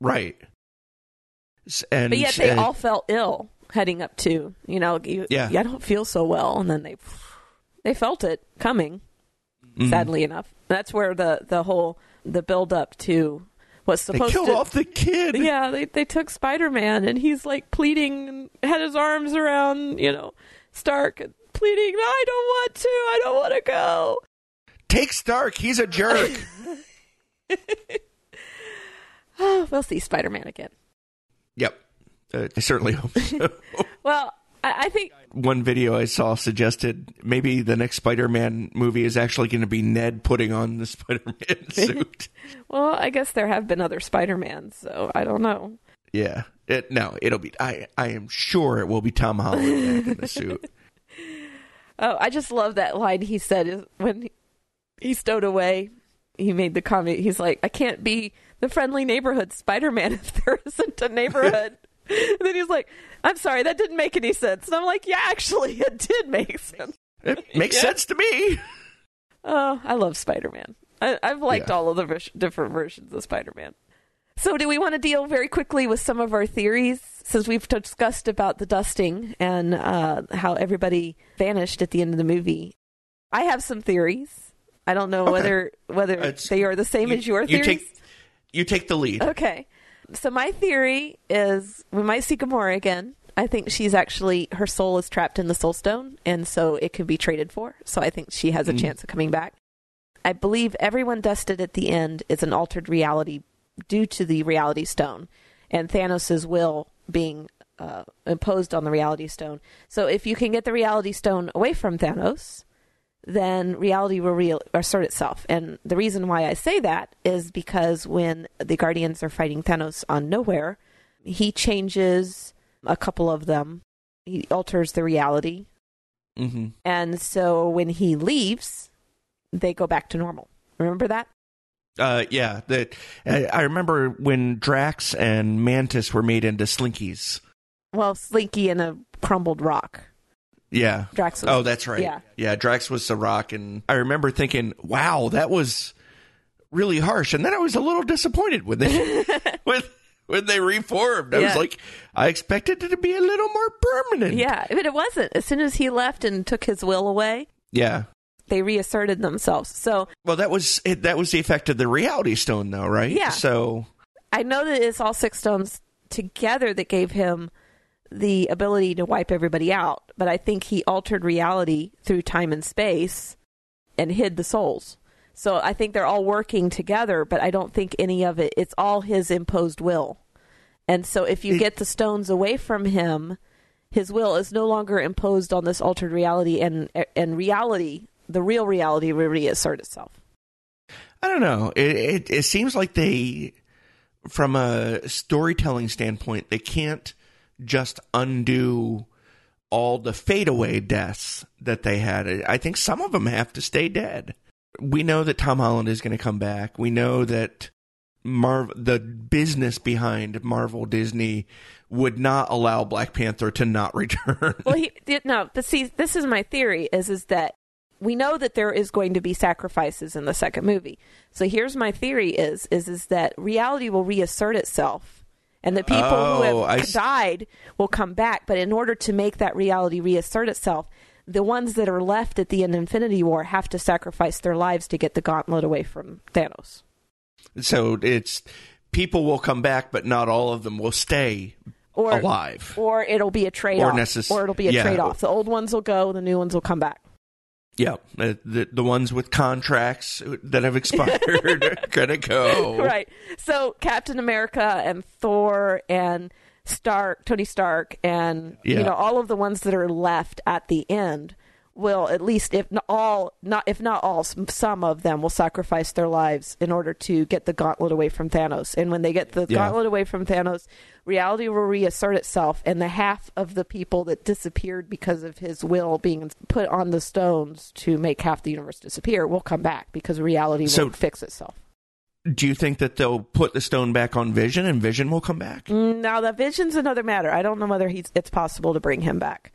Right. And but yet they uh, all felt ill heading up to you know you, Yeah. I don't feel so well, and then they they felt it coming. mhm. sadly enough. That's where the the whole the build up to they supposed killed to off the kid. yeah they they took Spider Man and he's like pleading and had his arms around you know Stark pleading I don't want to I don't want to go. Take Stark. He's a jerk. Oh, we'll see Spider Man again. yep. Uh, I certainly hope so. Well, I, I think one video I saw suggested maybe the next Spider-Man movie is actually going to be Ned putting on the Spider-Man suit. well I guess there have been other Spider Mans, so I don't know. yeah, it, no, it'll be. I I am sure it will be Tom Holland in the suit. Oh, I just love that line he said when he, he stowed away. He made the comment. He's like, "I can't be the friendly neighborhood Spider-Man if there isn't a neighborhood." and then he's like, "I'm sorry, that didn't make any sense." And I'm like, "Yeah, actually, it did make sense." It makes Yeah. sense to me. Oh, I love Spider Man. I've liked Yeah. all of the vers- different versions of Spider Man. So, do we want to deal very quickly with some of our theories since we've discussed about the dusting and uh, how everybody vanished at the end of the movie? I have some theories. I don't know Okay. whether whether It's- they are the same You- as your you theories. take you take the lead. Okay. So my theory is we might see Gamora again. I think she's actually her soul is trapped in the Soul Stone, and so it can be traded for. So I think she has a Mm. chance of coming back. I believe everyone dusted at the end is an altered reality due to the Reality Stone and Thanos' will being uh, imposed on the Reality Stone. So if you can get the Reality Stone away from Thanos, then reality will re- assert itself. And the reason why I say that is because when the Guardians are fighting Thanos on Knowhere, he changes a couple of them. He alters the reality. hmm And so when he leaves, they go back to normal. Remember that? Uh, yeah, that I I remember when Drax and Mantis were made into Slinkies. Well, Slinky and a crumbled rock. Yeah. Drax was Oh, that's right. Yeah. yeah. Drax was the Rock, and I remember thinking, "Wow, that was really harsh." And then I was a little disappointed when they when when they reformed. I was like, I expected it to be a little more permanent. Yeah, but it wasn't. As soon as he left and took his will away, yeah. they reasserted themselves. So Well, that was it, that was the effect of the Reality Stone, though, right? Yeah. So I know that it's all six stones together that gave him the ability to wipe everybody out, but I think he altered reality through time and space and hid the souls. So I think they're all working together, but I don't think any of it it's all his imposed will. And so if you get the stones away from him, his will is no longer imposed on this altered reality and and reality, the real reality will reassert itself. I don't know. It, it it seems like they, from a storytelling standpoint, they can't just undo all the fadeaway deaths that they had. I think some of them have to stay dead. We know that Tom Holland is going to come back. We know that Marv, the business behind Marvel Disney would not allow Black Panther to not return. well, he no. But see, this is my theory: is is that we know that there is going to be sacrifices in the second movie. So here's my theory: is is is that reality will reassert itself, and the people Oh, who I have s- died will come back. But in order to make that reality reassert itself, the ones that are left at the end of Infinity War have to sacrifice their lives to get the gauntlet away from Thanos. so it's people will come back, but not all of them will stay Or alive. or it'll be a trade off, necess- or it'll be a yeah. trade off. The old ones will go, the new ones will come back. Yeah, uh, the the ones with contracts that have expired are gonna go. right. So Captain America and Thor and Stark, Tony Stark, and Yeah. you know all of the ones that are left at the end will at least, if not all, not if not all, some of them will sacrifice their lives in order to get the gauntlet away from Thanos. And when they get the Yeah. gauntlet away from Thanos, reality will reassert itself, and the half of the people that disappeared because of his will being put on the stones to make half the universe disappear will come back because reality will fix itself. Do you think that they'll put the stone back on Vision and Vision will come back? Mm, Now that vision's another matter. I don't know whether he's it's possible to bring him back.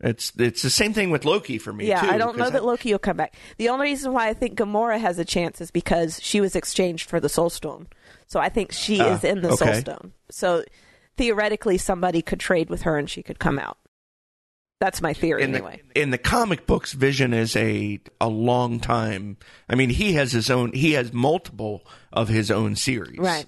It's it's the same thing with Loki for me yeah, too. I don't know 'cause that Loki will come back. The only reason why I think Gamora has a chance is because she was exchanged for the Soul Stone. So I think she Ah, is in the Soul. Stone. So theoretically, somebody could trade with her and she could come out. That's my theory, in anyway. the in the comic books, Vision is a a long time. I mean, he has his own. He has multiple of his own series. Right.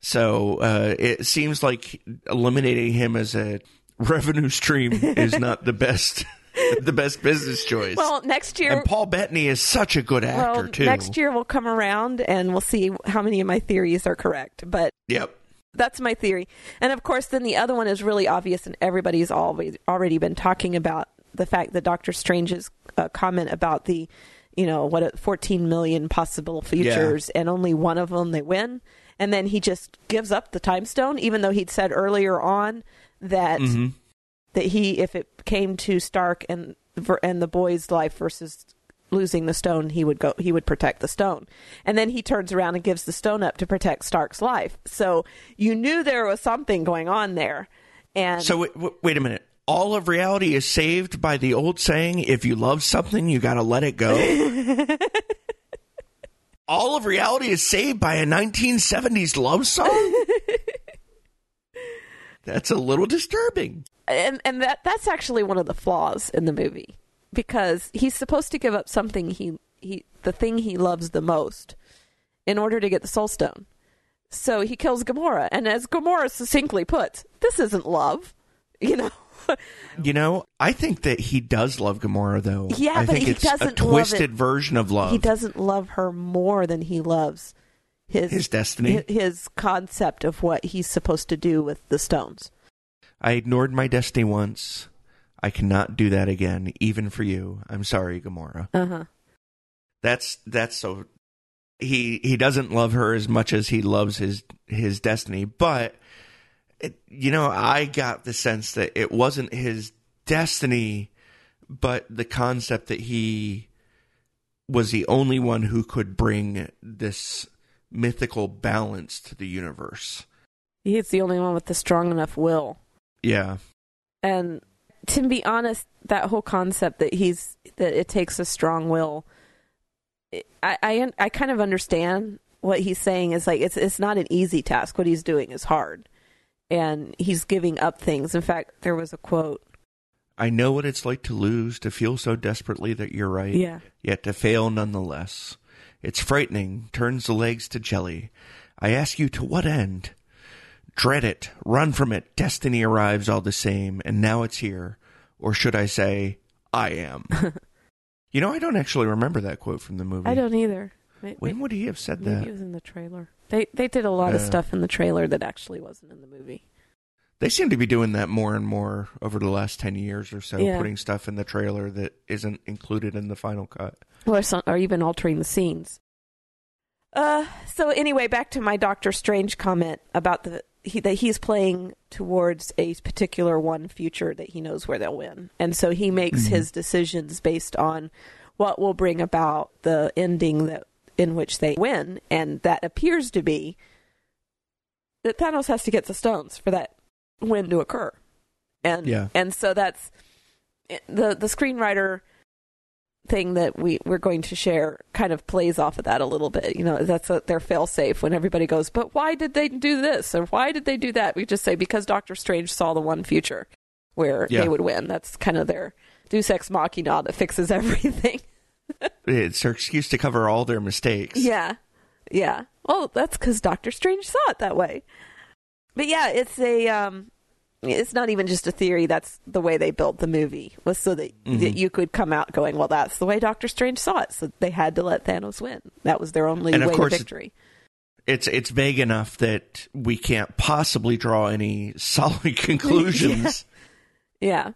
So uh, it seems like eliminating him as a revenue stream is not the best the best business choice. Well, next year. and Paul Bettany is such a good actor well, too. next year we'll come around and we'll see how many of my theories are correct. But Yep. that's my theory. And of course, then the other one is really obvious, and everybody's always already been talking about the fact that Doctor Strange's uh, comment about the, you know, what uh, 14 million possible futures, and only one of them they win, and then he just gives up the time stone, even though he'd said earlier on that Mhm. that he, if it came to Stark and and the boy's life versus losing the stone, he would go, he would protect the stone, and then he turns around and gives the stone up to protect Stark's life. So you knew there was something going on there, and So wait, wait a minute. all of reality is saved by the old saying, if you love something, you gotta let it go. all of reality is saved by a 1970s love song? That's a little disturbing. and and that that's actually one of the flaws in the movie because he's supposed to give up something he he the thing he loves the most in order to get the soul stone. So he kills Gamora, and as Gamora succinctly puts, "This isn't love," you know. You know, I think that he does love Gamora, though. Yeah, I but think he it's doesn't love twisted version of love. he doesn't love her more than he loves his His destiny. his concept of what he's supposed to do with the stones. I ignored my destiny once. I cannot do that again, even for you. I'm sorry, Gamora. Uh huh. That's that's so. He he doesn't love her as much as he loves his his destiny, but it, you know, I got the sense that it wasn't his destiny, but the concept that he was the only one who could bring this mythical balance to the universe. He's the only one with the strong enough will. Yeah. and to be honest that whole concept that he's that it takes a strong will I, I i kind of understand what he's saying is like it's it's not an easy task what he's doing is hard and he's giving up things in fact there was a quote I know what it's like to lose, to feel so desperately that you're right, yeah yet to fail nonetheless. It's frightening, turns the legs to jelly. I ask you to what end? Dread it, run from it, destiny arrives all the same, and now it's here. Or should I say, I am. you know, I don't actually remember that quote from the movie. i don't either May- When would he have said maybe that? it was in the trailer they they did a lot of Uh, stuff in the trailer that actually wasn't in the movie They seem to be doing that more and more over the last 10 years or so, Yeah. putting stuff in the trailer that isn't included in the final cut. Or, some, or even altering the scenes. Uh, so anyway, back to my Doctor Strange comment about the he, that he's playing towards a particular one future that he knows where they'll win, and so he makes Mhm. his decisions based on what will bring about the ending that in which they win, and that appears to be that Thanos has to get the stones for that win to occur, and Yeah. and so that's the the screenwriter thing that we we're going to share kind of plays off of that a little bit. You know, that's a, their fail safe when everybody goes, but why did they do this or why did they do that? We just say because Doctor Strange saw the one future where Yeah. they would win. That's kind of their Deus Ex Machina that fixes everything. It's their excuse to cover all their mistakes. yeah, yeah. Well, that's because Doctor Strange saw it that way. But yeah, it's a um, it's not even just a theory. That's the way they built the movie was so that, Mhm. that you could come out going, well, that's the way Doctor Strange saw it. So they had to let Thanos win. That was their only way to victory. It's it's vague enough that we can't possibly draw any solid conclusions. Yeah,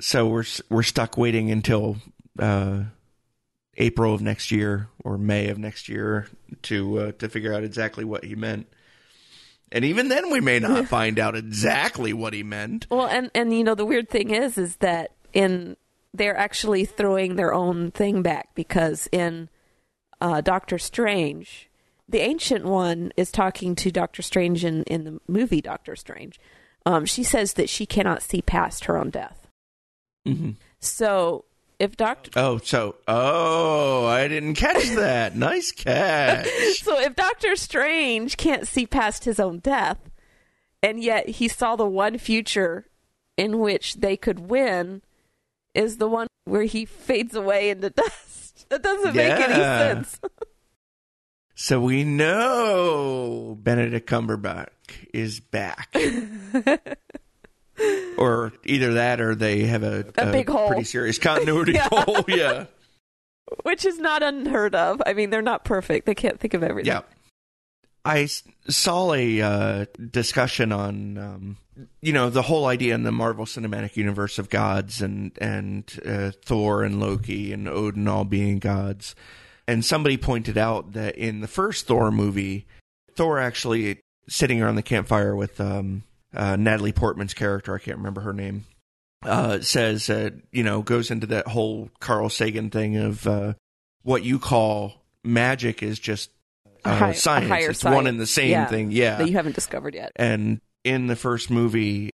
So we're we're stuck waiting until uh, April of next year or May of next year to uh, to figure out exactly what he meant. And even then, we may not find out exactly what he meant. Well, and and you know the weird thing is, is that in they're actually throwing their own thing back because in uh, Doctor Strange, the ancient one is talking to Doctor Strange in in the movie Doctor Strange. Um, she says that she cannot see past her own death. Mm-hmm. So if Doctor Oh, so oh, I didn't catch that. nice catch. so if Doctor Strange can't see past his own death, and yet he saw the one future in which they could win, is the one where he fades away into dust. That doesn't make any sense. So we know Benedict Cumberbatch is back. or either that or they have a, A big hole. pretty serious continuity Yeah. hole. Yeah. Which is not unheard of. I mean, they're not perfect. They can't think of everything. Yeah. I saw a uh, discussion on, um, you know, the whole idea in the Marvel Cinematic Universe of gods and and uh, Thor and Loki and Odin all being gods, and somebody pointed out that in the first Thor movie, Thor actually sitting around the campfire with um, uh, Natalie Portman's character, I can't remember her name, uh, says, uh, you know, goes into that whole Carl Sagan thing of uh, what you call magic is just uh, hi- a science. it's one science. and the same Yeah. thing. Yeah. That you haven't discovered yet. and in the first movie,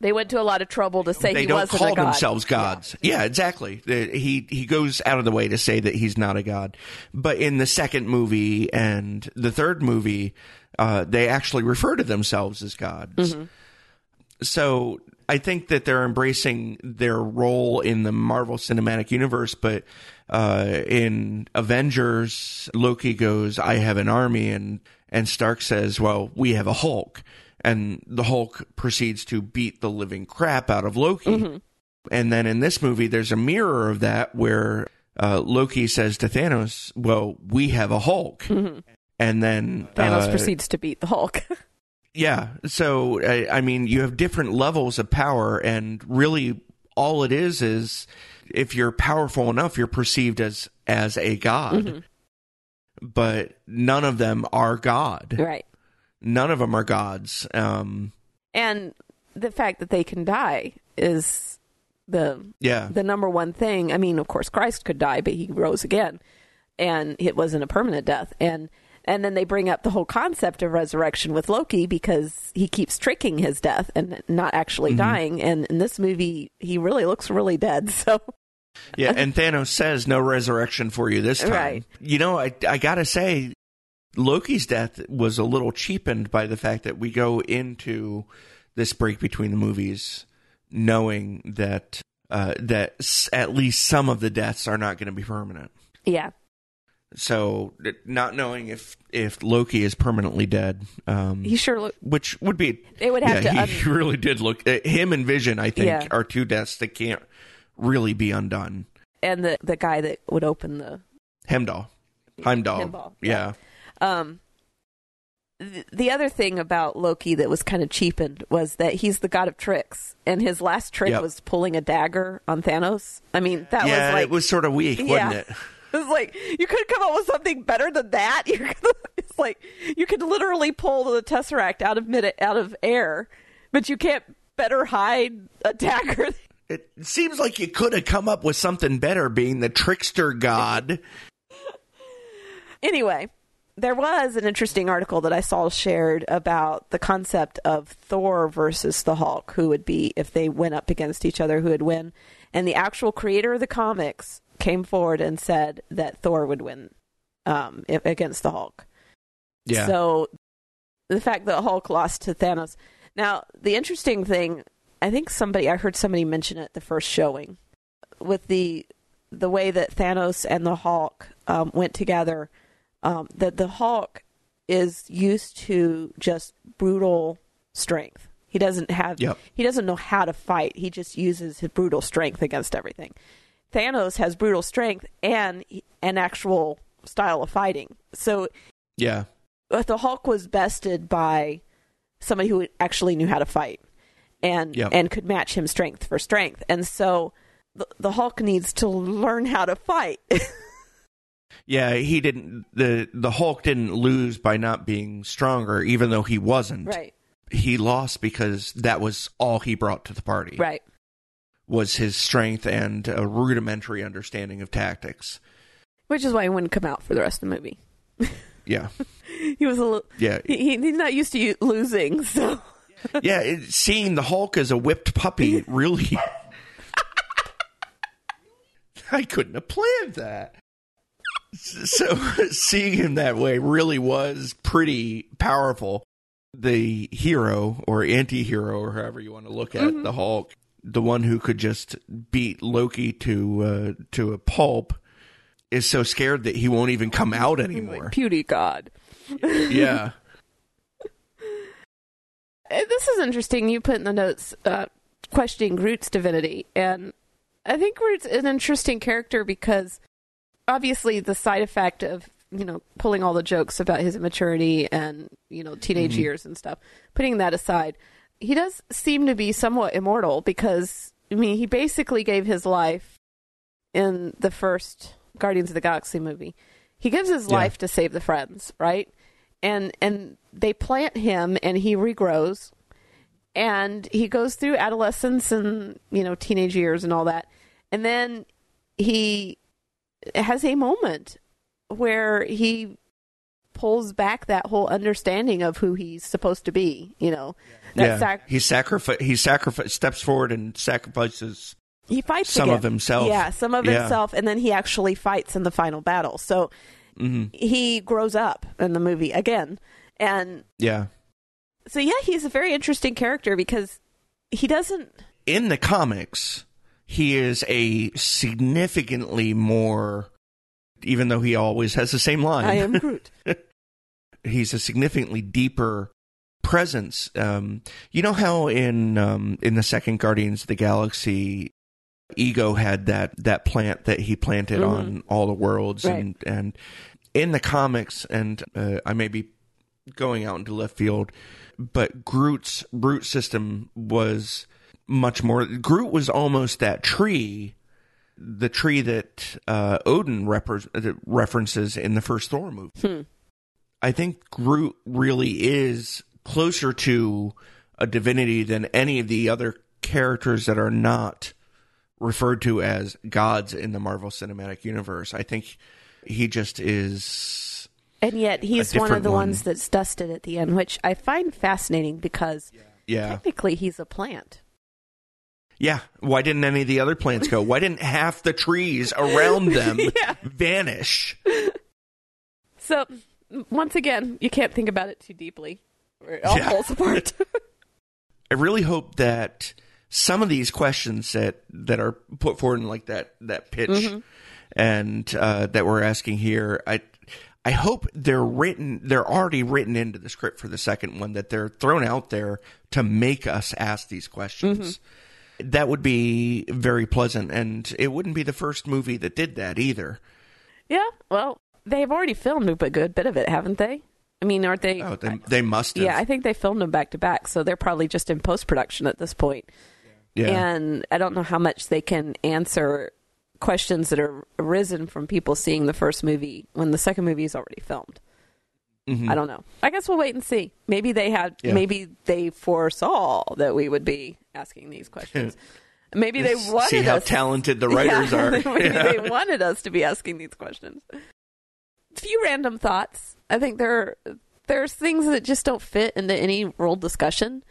They went to a lot of trouble to say they he don't wasn't call a god. themselves gods. Yeah, exactly. The- He he goes out of the way to say that he's not a god. But in the second movie and the third movie, uh, they actually refer to themselves as gods. Mm-hmm. So I think that they're embracing their role in the Marvel Cinematic Universe. But uh, in Avengers, Loki goes, "I have an army," and and Stark says, "Well, we have a Hulk." And the Hulk proceeds to beat the living crap out of Loki. And then in this movie, there's a mirror of that where uh, Loki says to Thanos, "Well, we have a Hulk," and then Thanos uh, proceeds to beat the Hulk. yeah. So I, I mean, you have different levels of power, and really, all it is is if you're powerful enough, you're perceived as as a god. But none of them are God. right. None of them are gods. Um, And the fact that they can die is the yeah. the number one thing. I mean, of course, Christ could die, but he rose again, and it wasn't a permanent death. And and then they bring up the whole concept of resurrection with Loki because he keeps tricking his death and not actually Mm-hmm. dying. And in this movie, he really looks really dead. So Yeah, and Thanos says no resurrection for you this time. Right. You know, I I gotta say, Loki's death was a little cheapened by the fact that we go into this break between the movies knowing that uh, that s- at least some of the deaths are not going to be permanent. yeah, So, not knowing if if Loki is permanently dead, um, he sure look. which would be They would have yeah, to. he un- really did look. Uh, him and Vision, I think, Yeah. are two deaths that can't really be undone. and the the guy that would open the. Heimdall. Heimdall, Yeah. Um, th- the other thing about Loki that was kind of cheapened was that he's the god of tricks, and his last trick Yep. was pulling a dagger on Thanos. I mean, that yeah, was like it was sort of weak, Yeah. wasn't it? was like you could come up with something better than that. You're it's like you could literally pull the tesseract out of mid out of air, but you can't better hide a dagger. It seems like you could have come up with something better being the trickster god. Anyway, there was an interesting article that I saw shared about the concept of Thor versus the Hulk, who would be, if they went up against each other, who would win. And the actual creator of the comics came forward and said that Thor would win um, if, against the Hulk. Yeah. So the fact that Hulk lost to Thanos. Now, the interesting thing, I think somebody, I heard somebody mention it the first showing, with the the way that Thanos and the Hulk um, went together. Um, that the Hulk is used to just brutal strength. He doesn't have. Yep. He doesn't know how to fight. He just uses his brutal strength against everything. Thanos has brutal strength and an actual style of fighting. So yeah. but the Hulk was bested by somebody who actually knew how to fight and Yep. and could match him strength for strength. And so the, the Hulk needs to learn how to fight. Yeah, he didn't the the Hulk didn't lose by not being stronger even though he wasn't. right. He lost because that was all he brought to the party. Right. Was his strength and a rudimentary understanding of tactics. Which is why he wouldn't come out for the rest of the movie. Yeah. He was a little Yeah. he, he's not used to losing, so yeah, it, seeing the Hulk as a whipped puppy really I couldn't have planned that. So seeing him that way really was pretty powerful. The hero or anti-hero or however you want to look at mm-hmm. the Hulk, the one who could just beat Loki to uh, to a pulp is so scared that he won't even come out anymore. Beauty God. yeah. Uh, This is interesting. You put in the notes uh, questioning Groot's divinity, and I think Groot's an interesting character because obviously the side effect of you know pulling all the jokes about his immaturity and you know teenage years and stuff, putting that aside, he does seem to be somewhat immortal because I mean he basically gave his life in the first Guardians of the Galaxy movie. He gives his Yeah. life to save the friends, right? And and they plant him and he regrows and he goes through adolescence and you know teenage years and all that. And then he has a moment where he pulls back that whole understanding of who he's supposed to be, you know. That yeah, sac- he sacrifice he sacrifice steps forward and sacrifices he fights some again. of himself. Yeah, some of Yeah. himself, and then he actually fights in the final battle. So hmm he grows up in the movie again, and Yeah, so yeah, he's a very interesting character because he doesn't. in the comics, he is a significantly more, even though he always has the same line. I am Groot. he's a significantly deeper presence. Um, you know how in um, in the second Guardians of the Galaxy, Ego had that that plant that he planted Mhm. on all the worlds, Right. and and in the comics, and uh, I may be going out into left field, but Groot's root system was much more. Groot was almost that tree. The tree that uh, Odin repre- references in the first Thor movie. Hmm. I think Groot really is closer to a divinity than any of the other characters that are not referred to as gods in the Marvel Cinematic Universe. I think he just is. And yet he's one of the one. ones that's dusted at the end, which I find fascinating because Yeah. technically he's a plant. Yeah. Why didn't any of the other plants go? Why didn't half the trees around them Yeah. vanish? So once again, you can't think about it too deeply, it all Yeah. falls apart. I really hope that some of these questions that that are put forward in like that that pitch Mm-hmm. and uh, that we're asking here, I I hope they're written they're already written into the script for the second one that they're thrown out there to make us ask these questions. Mm-hmm. That would be very pleasant, and it wouldn't be the first movie that did that either. yeah, well, they've already filmed a good bit of it, haven't they? I mean, aren't they? Oh, they, they must have. yeah, I think they filmed them back to back, so they're probably just in post production at this point. yeah. And I don't know how much they can answer questions that are arisen from people seeing the first movie when the second movie is already filmed. Mhm. I don't know. I guess we'll wait and see. Maybe they had. Yeah. Maybe they foresaw that we would be asking these questions. Maybe they wanted See how us. talented the writers Yeah, are. Maybe Yeah. they wanted us to be asking these questions. Few random thoughts. I think there there's things that just don't fit into any world discussion.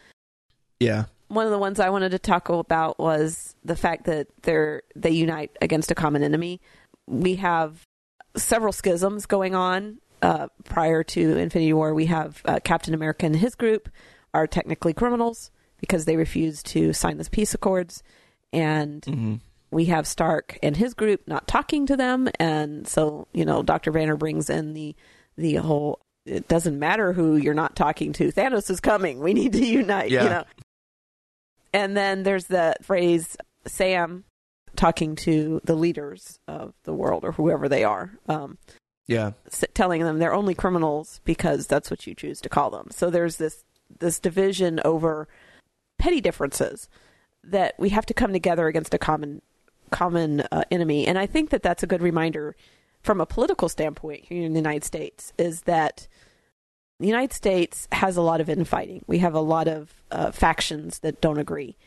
yeah. One of the ones I wanted to talk about was the fact that they're they unite against a common enemy. We have several schisms going on uh, prior to Infinity War. We have uh, Captain America and his group are technically criminals because they refused to sign the peace accords, and hmm we have Stark and his group not talking to them, and so you know Doctor Banner brings in the the whole. It doesn't matter who you're not talking to. Thanos is coming. We need to unite. Yeah. You know. And then there's the phrase Sam talking to the leaders of the world or whoever they are, um, Yeah. telling them they're only criminals because that's what you choose to call them. So there's this this division over petty differences that we have to come together against a common common uh, enemy. And I think that that's a good reminder from a political standpoint here in the United States is that the United States has a lot of infighting. We have a lot of uh, factions that don't agree.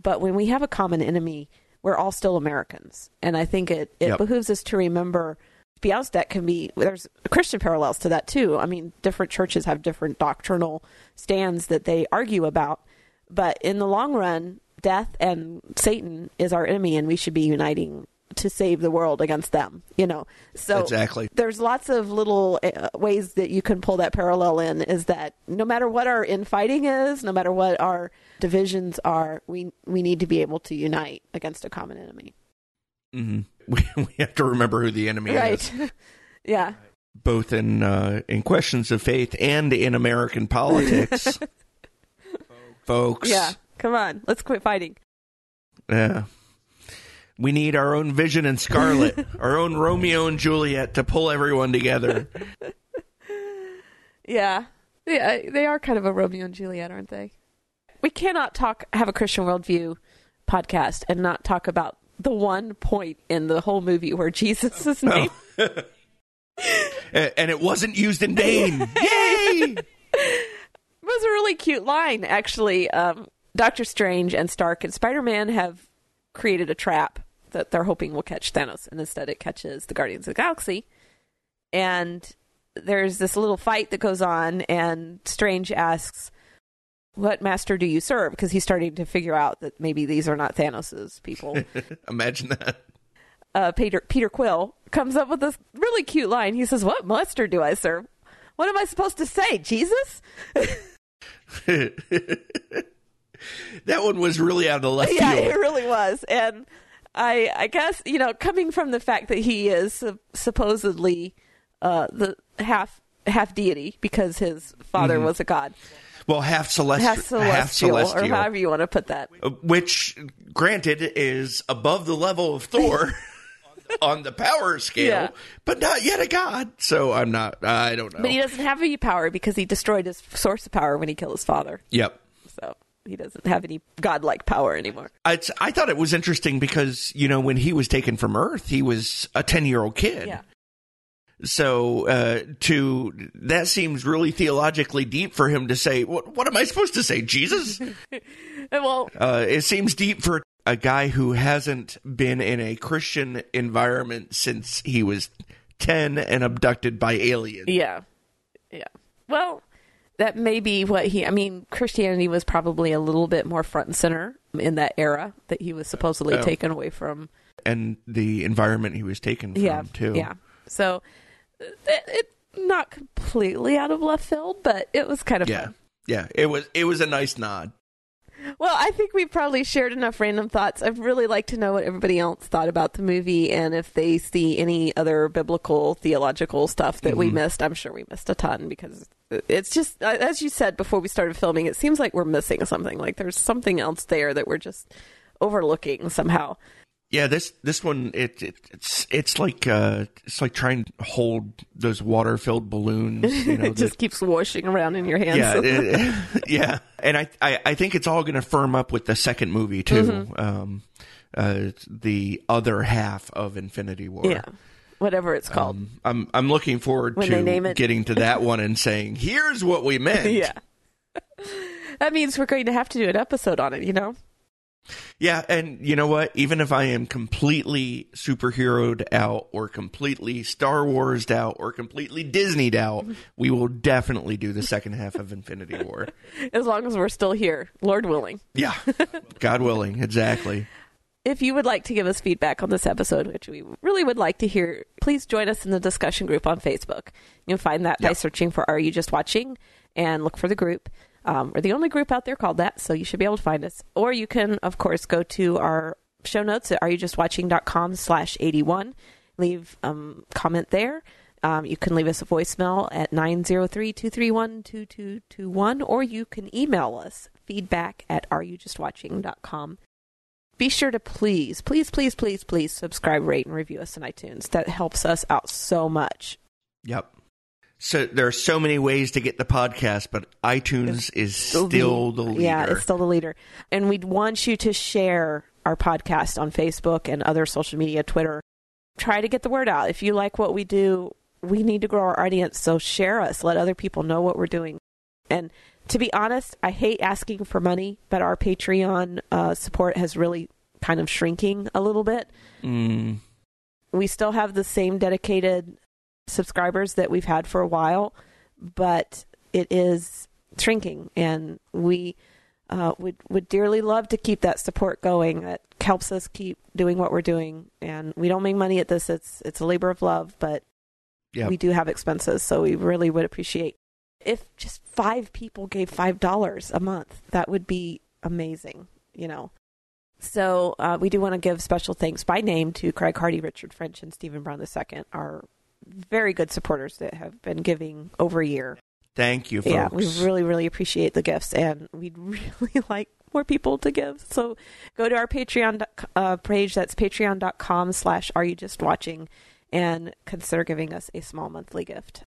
But when we have a common enemy, we're all still Americans. And I think it, it Yep. behooves us to remember to be honest, that can be there's Christian parallels to that too. I mean, different churches have different doctrinal stands that they argue about, but in the long run, death and Satan is our enemy, and we should be uniting to save the world against them. You know, so Exactly. there's lots of little uh, ways that you can pull that parallel in. Is that no matter what our infighting is, no matter what our divisions are, we we need to be able to unite against a common enemy. Mm-hmm. We, we have to remember who the enemy is, Right? yeah. both in uh, in questions of faith and in American politics, folks. Yeah. Come on, let's quit fighting. Yeah. We need our own Vision and Scarlet, our own Romeo and Juliet to pull everyone together. Yeah. Yeah, they are kind of a Romeo and Juliet, aren't they? We cannot talk have a Christian worldview podcast and not talk about the one point in the whole movie where Jesus is named. A- and it wasn't used in vain. Yay! It was a really cute line, actually. Um, Doctor Strange and Stark and Spider Man have created a trap that they're hoping will catch Thanos, and instead it catches the Guardians of the Galaxy. And there's this little fight that goes on, and Strange asks, what master do you serve? Because he's starting to figure out that maybe these are not Thanos's people. Imagine that. uh, Peter Peter Quill comes up with this really cute line. He says, "What master do I serve? What am I supposed to say? Jesus?" that one was really out of the left yeah, field. it really was, and I I guess you know coming from the fact that he is supposedly uh, the half half deity because his father was a god, Well, half celestial, half celestial, half celestial, or however you want to put that. uh, which, granted, is above the level of Thor on the power scale, Yeah. but not yet a god. So I'm not. I don't know. But he doesn't have any power because he destroyed his source of power when he killed his father. yep. He doesn't have any godlike power anymore. I, I thought it was interesting because you know when he was taken from Earth, he was a ten year old kid. Yeah. So uh, to that seems really theologically deep for him to say. What what am I supposed to say? Jesus? Well, uh, it seems deep for a guy who hasn't been in a Christian environment since he was ten and abducted by aliens. Yeah. Yeah. Well, that may be what he. I mean, Christianity was probably a little bit more front and center in that era that he was supposedly Oh. taken away from. And the environment he was taken from yeah. too. Yeah. So uh, it, it not completely out of left field, but it was kind of Yeah. fun. Yeah. It was it was a nice nod. Well, I think we've probably shared enough random thoughts. I'd really like to know what everybody else thought about the movie and if they see any other biblical, theological stuff that we mm-hmm. missed. I'm sure we missed a ton because it's just, uh, as you said before we started filming, it seems like we're missing something. Like there's something else there that we're just overlooking somehow. Yeah, this this one it, it it's it's like uh it's like trying to hold those water filled balloons. You know, it just keeps washing around in your hands. yeah, it- yeah, and I, I I think it's all going to firm up with the second movie too. Mm-hmm. Um, uh, the other half of Infinity War. yeah. Whatever it's called. Um, I'm I'm looking forward When to it. getting to that one and saying, "Here's what we meant." yeah. that means we're going to have to do an episode on it, you know? Yeah, and you know what? Even if I am completely superheroed out, or completely Star Warsed out, or completely Disneyed out, we will definitely do the second half of Infinity War. As long as we're still here, Lord willing. Yeah, God willing, exactly. If you would like to give us feedback on this episode, which we really would like to hear, please join us in the discussion group on Facebook. You'll find that by searching for Are You Just Watching and look for the group. Um, we're the only group out there called that, so you should be able to find us. Or you can, of course, go to our show notes at areyoujustwatching.com slash 81. Leave um, comment there. Um, you can leave us a voicemail at 903-231-2221, or you can email us feedback at areyoujustwatching.com. Be sure to please, please, please, please, please subscribe, rate, and review us on iTunes. That helps us out so much. Yep. So there are so many ways to get the podcast, but iTunes is still the leader. Yeah, it's still the leader. And we'd want you to share our podcast on Facebook and other social media, Twitter. Try to get the word out. If you like what we do, we need to grow our audience. So share us. Let other people know what we're doing. And to be honest, I hate asking for money, but our Patreon uh, support has really kind of shrinking a little bit. Mm, we still have the same dedicated subscribers that we've had for a while, but it is shrinking, and we uh, would would dearly love to keep that support going. That helps us keep doing what we're doing, and we don't make money at this. It's it's a labor of love, but Yep. we do have expenses, so we really would appreciate if just five people gave five dollars a month. That would be amazing, you know. So uh, we do want to give special thanks by name to Craig Hardy, Richard French, and Stephen Brown II, our very good supporters that have been giving over a year. thank you, folks. Yeah, we really, really appreciate the gifts, and we'd really like more people to give. So go to our Patreon uh, page. That's patreon.com slash are you just watching and consider giving us a small monthly gift.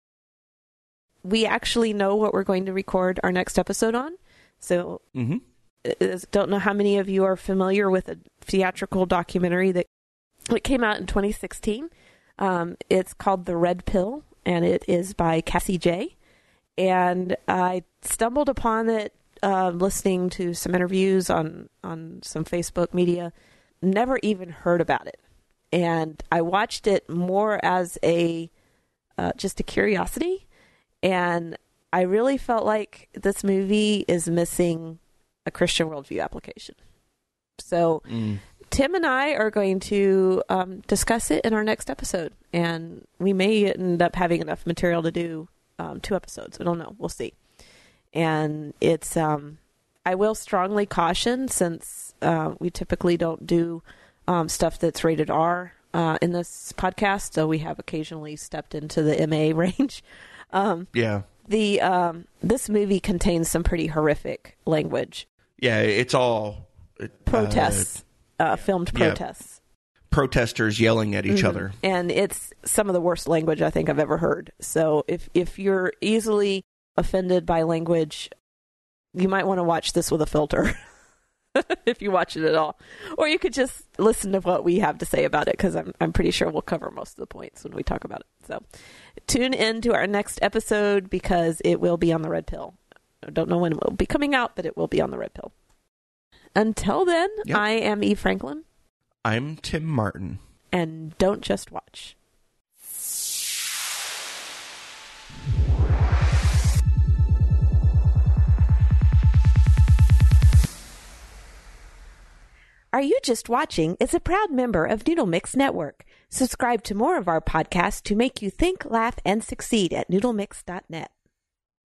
We actually know what we're going to record our next episode on. So hmm is- don't know how many of you are familiar with a theatrical documentary that it came out in 2016. Um, it's called The Red Pill, and it is by Cassie Jaye. And I stumbled upon it uh, listening to some interviews on on some Facebook media. Never even heard about it, and I watched it more as a uh, just a curiosity, and I really felt like this movie is missing a Christian worldview application. So Mm. Tim and I are going to um, discuss it in our next episode, and we may end up having enough material to do um, two episodes. I don't know. We'll see. And it's, um, I will strongly caution since uh, we typically don't do um, stuff that's rated R uh, in this podcast, so we have occasionally stepped into the MA range. Um, Yeah. the um, this movie contains some pretty horrific language, Yeah, it's all uh, protests, uh, filmed yeah. protests. protesters yelling at each Mhm. other. and it's some of the worst language I think I've ever heard. So if if you're easily offended by language, you might want to watch this with a filter. if you watch it at all, or you could just listen to what we have to say about it because I'm I'm pretty sure we'll cover most of the points when we talk about it. So tune in to our next episode because it will be on the red pill. I don't know when it will be coming out, but it will be on the red pill. Until then, Yep. I am Eve Franklin, I'm Tim Martin. and don't just watch. Are You Just Watching is a proud member of Noodle Mix Network. Subscribe to more of our podcasts to make you think, laugh, and succeed at noodlemix.net.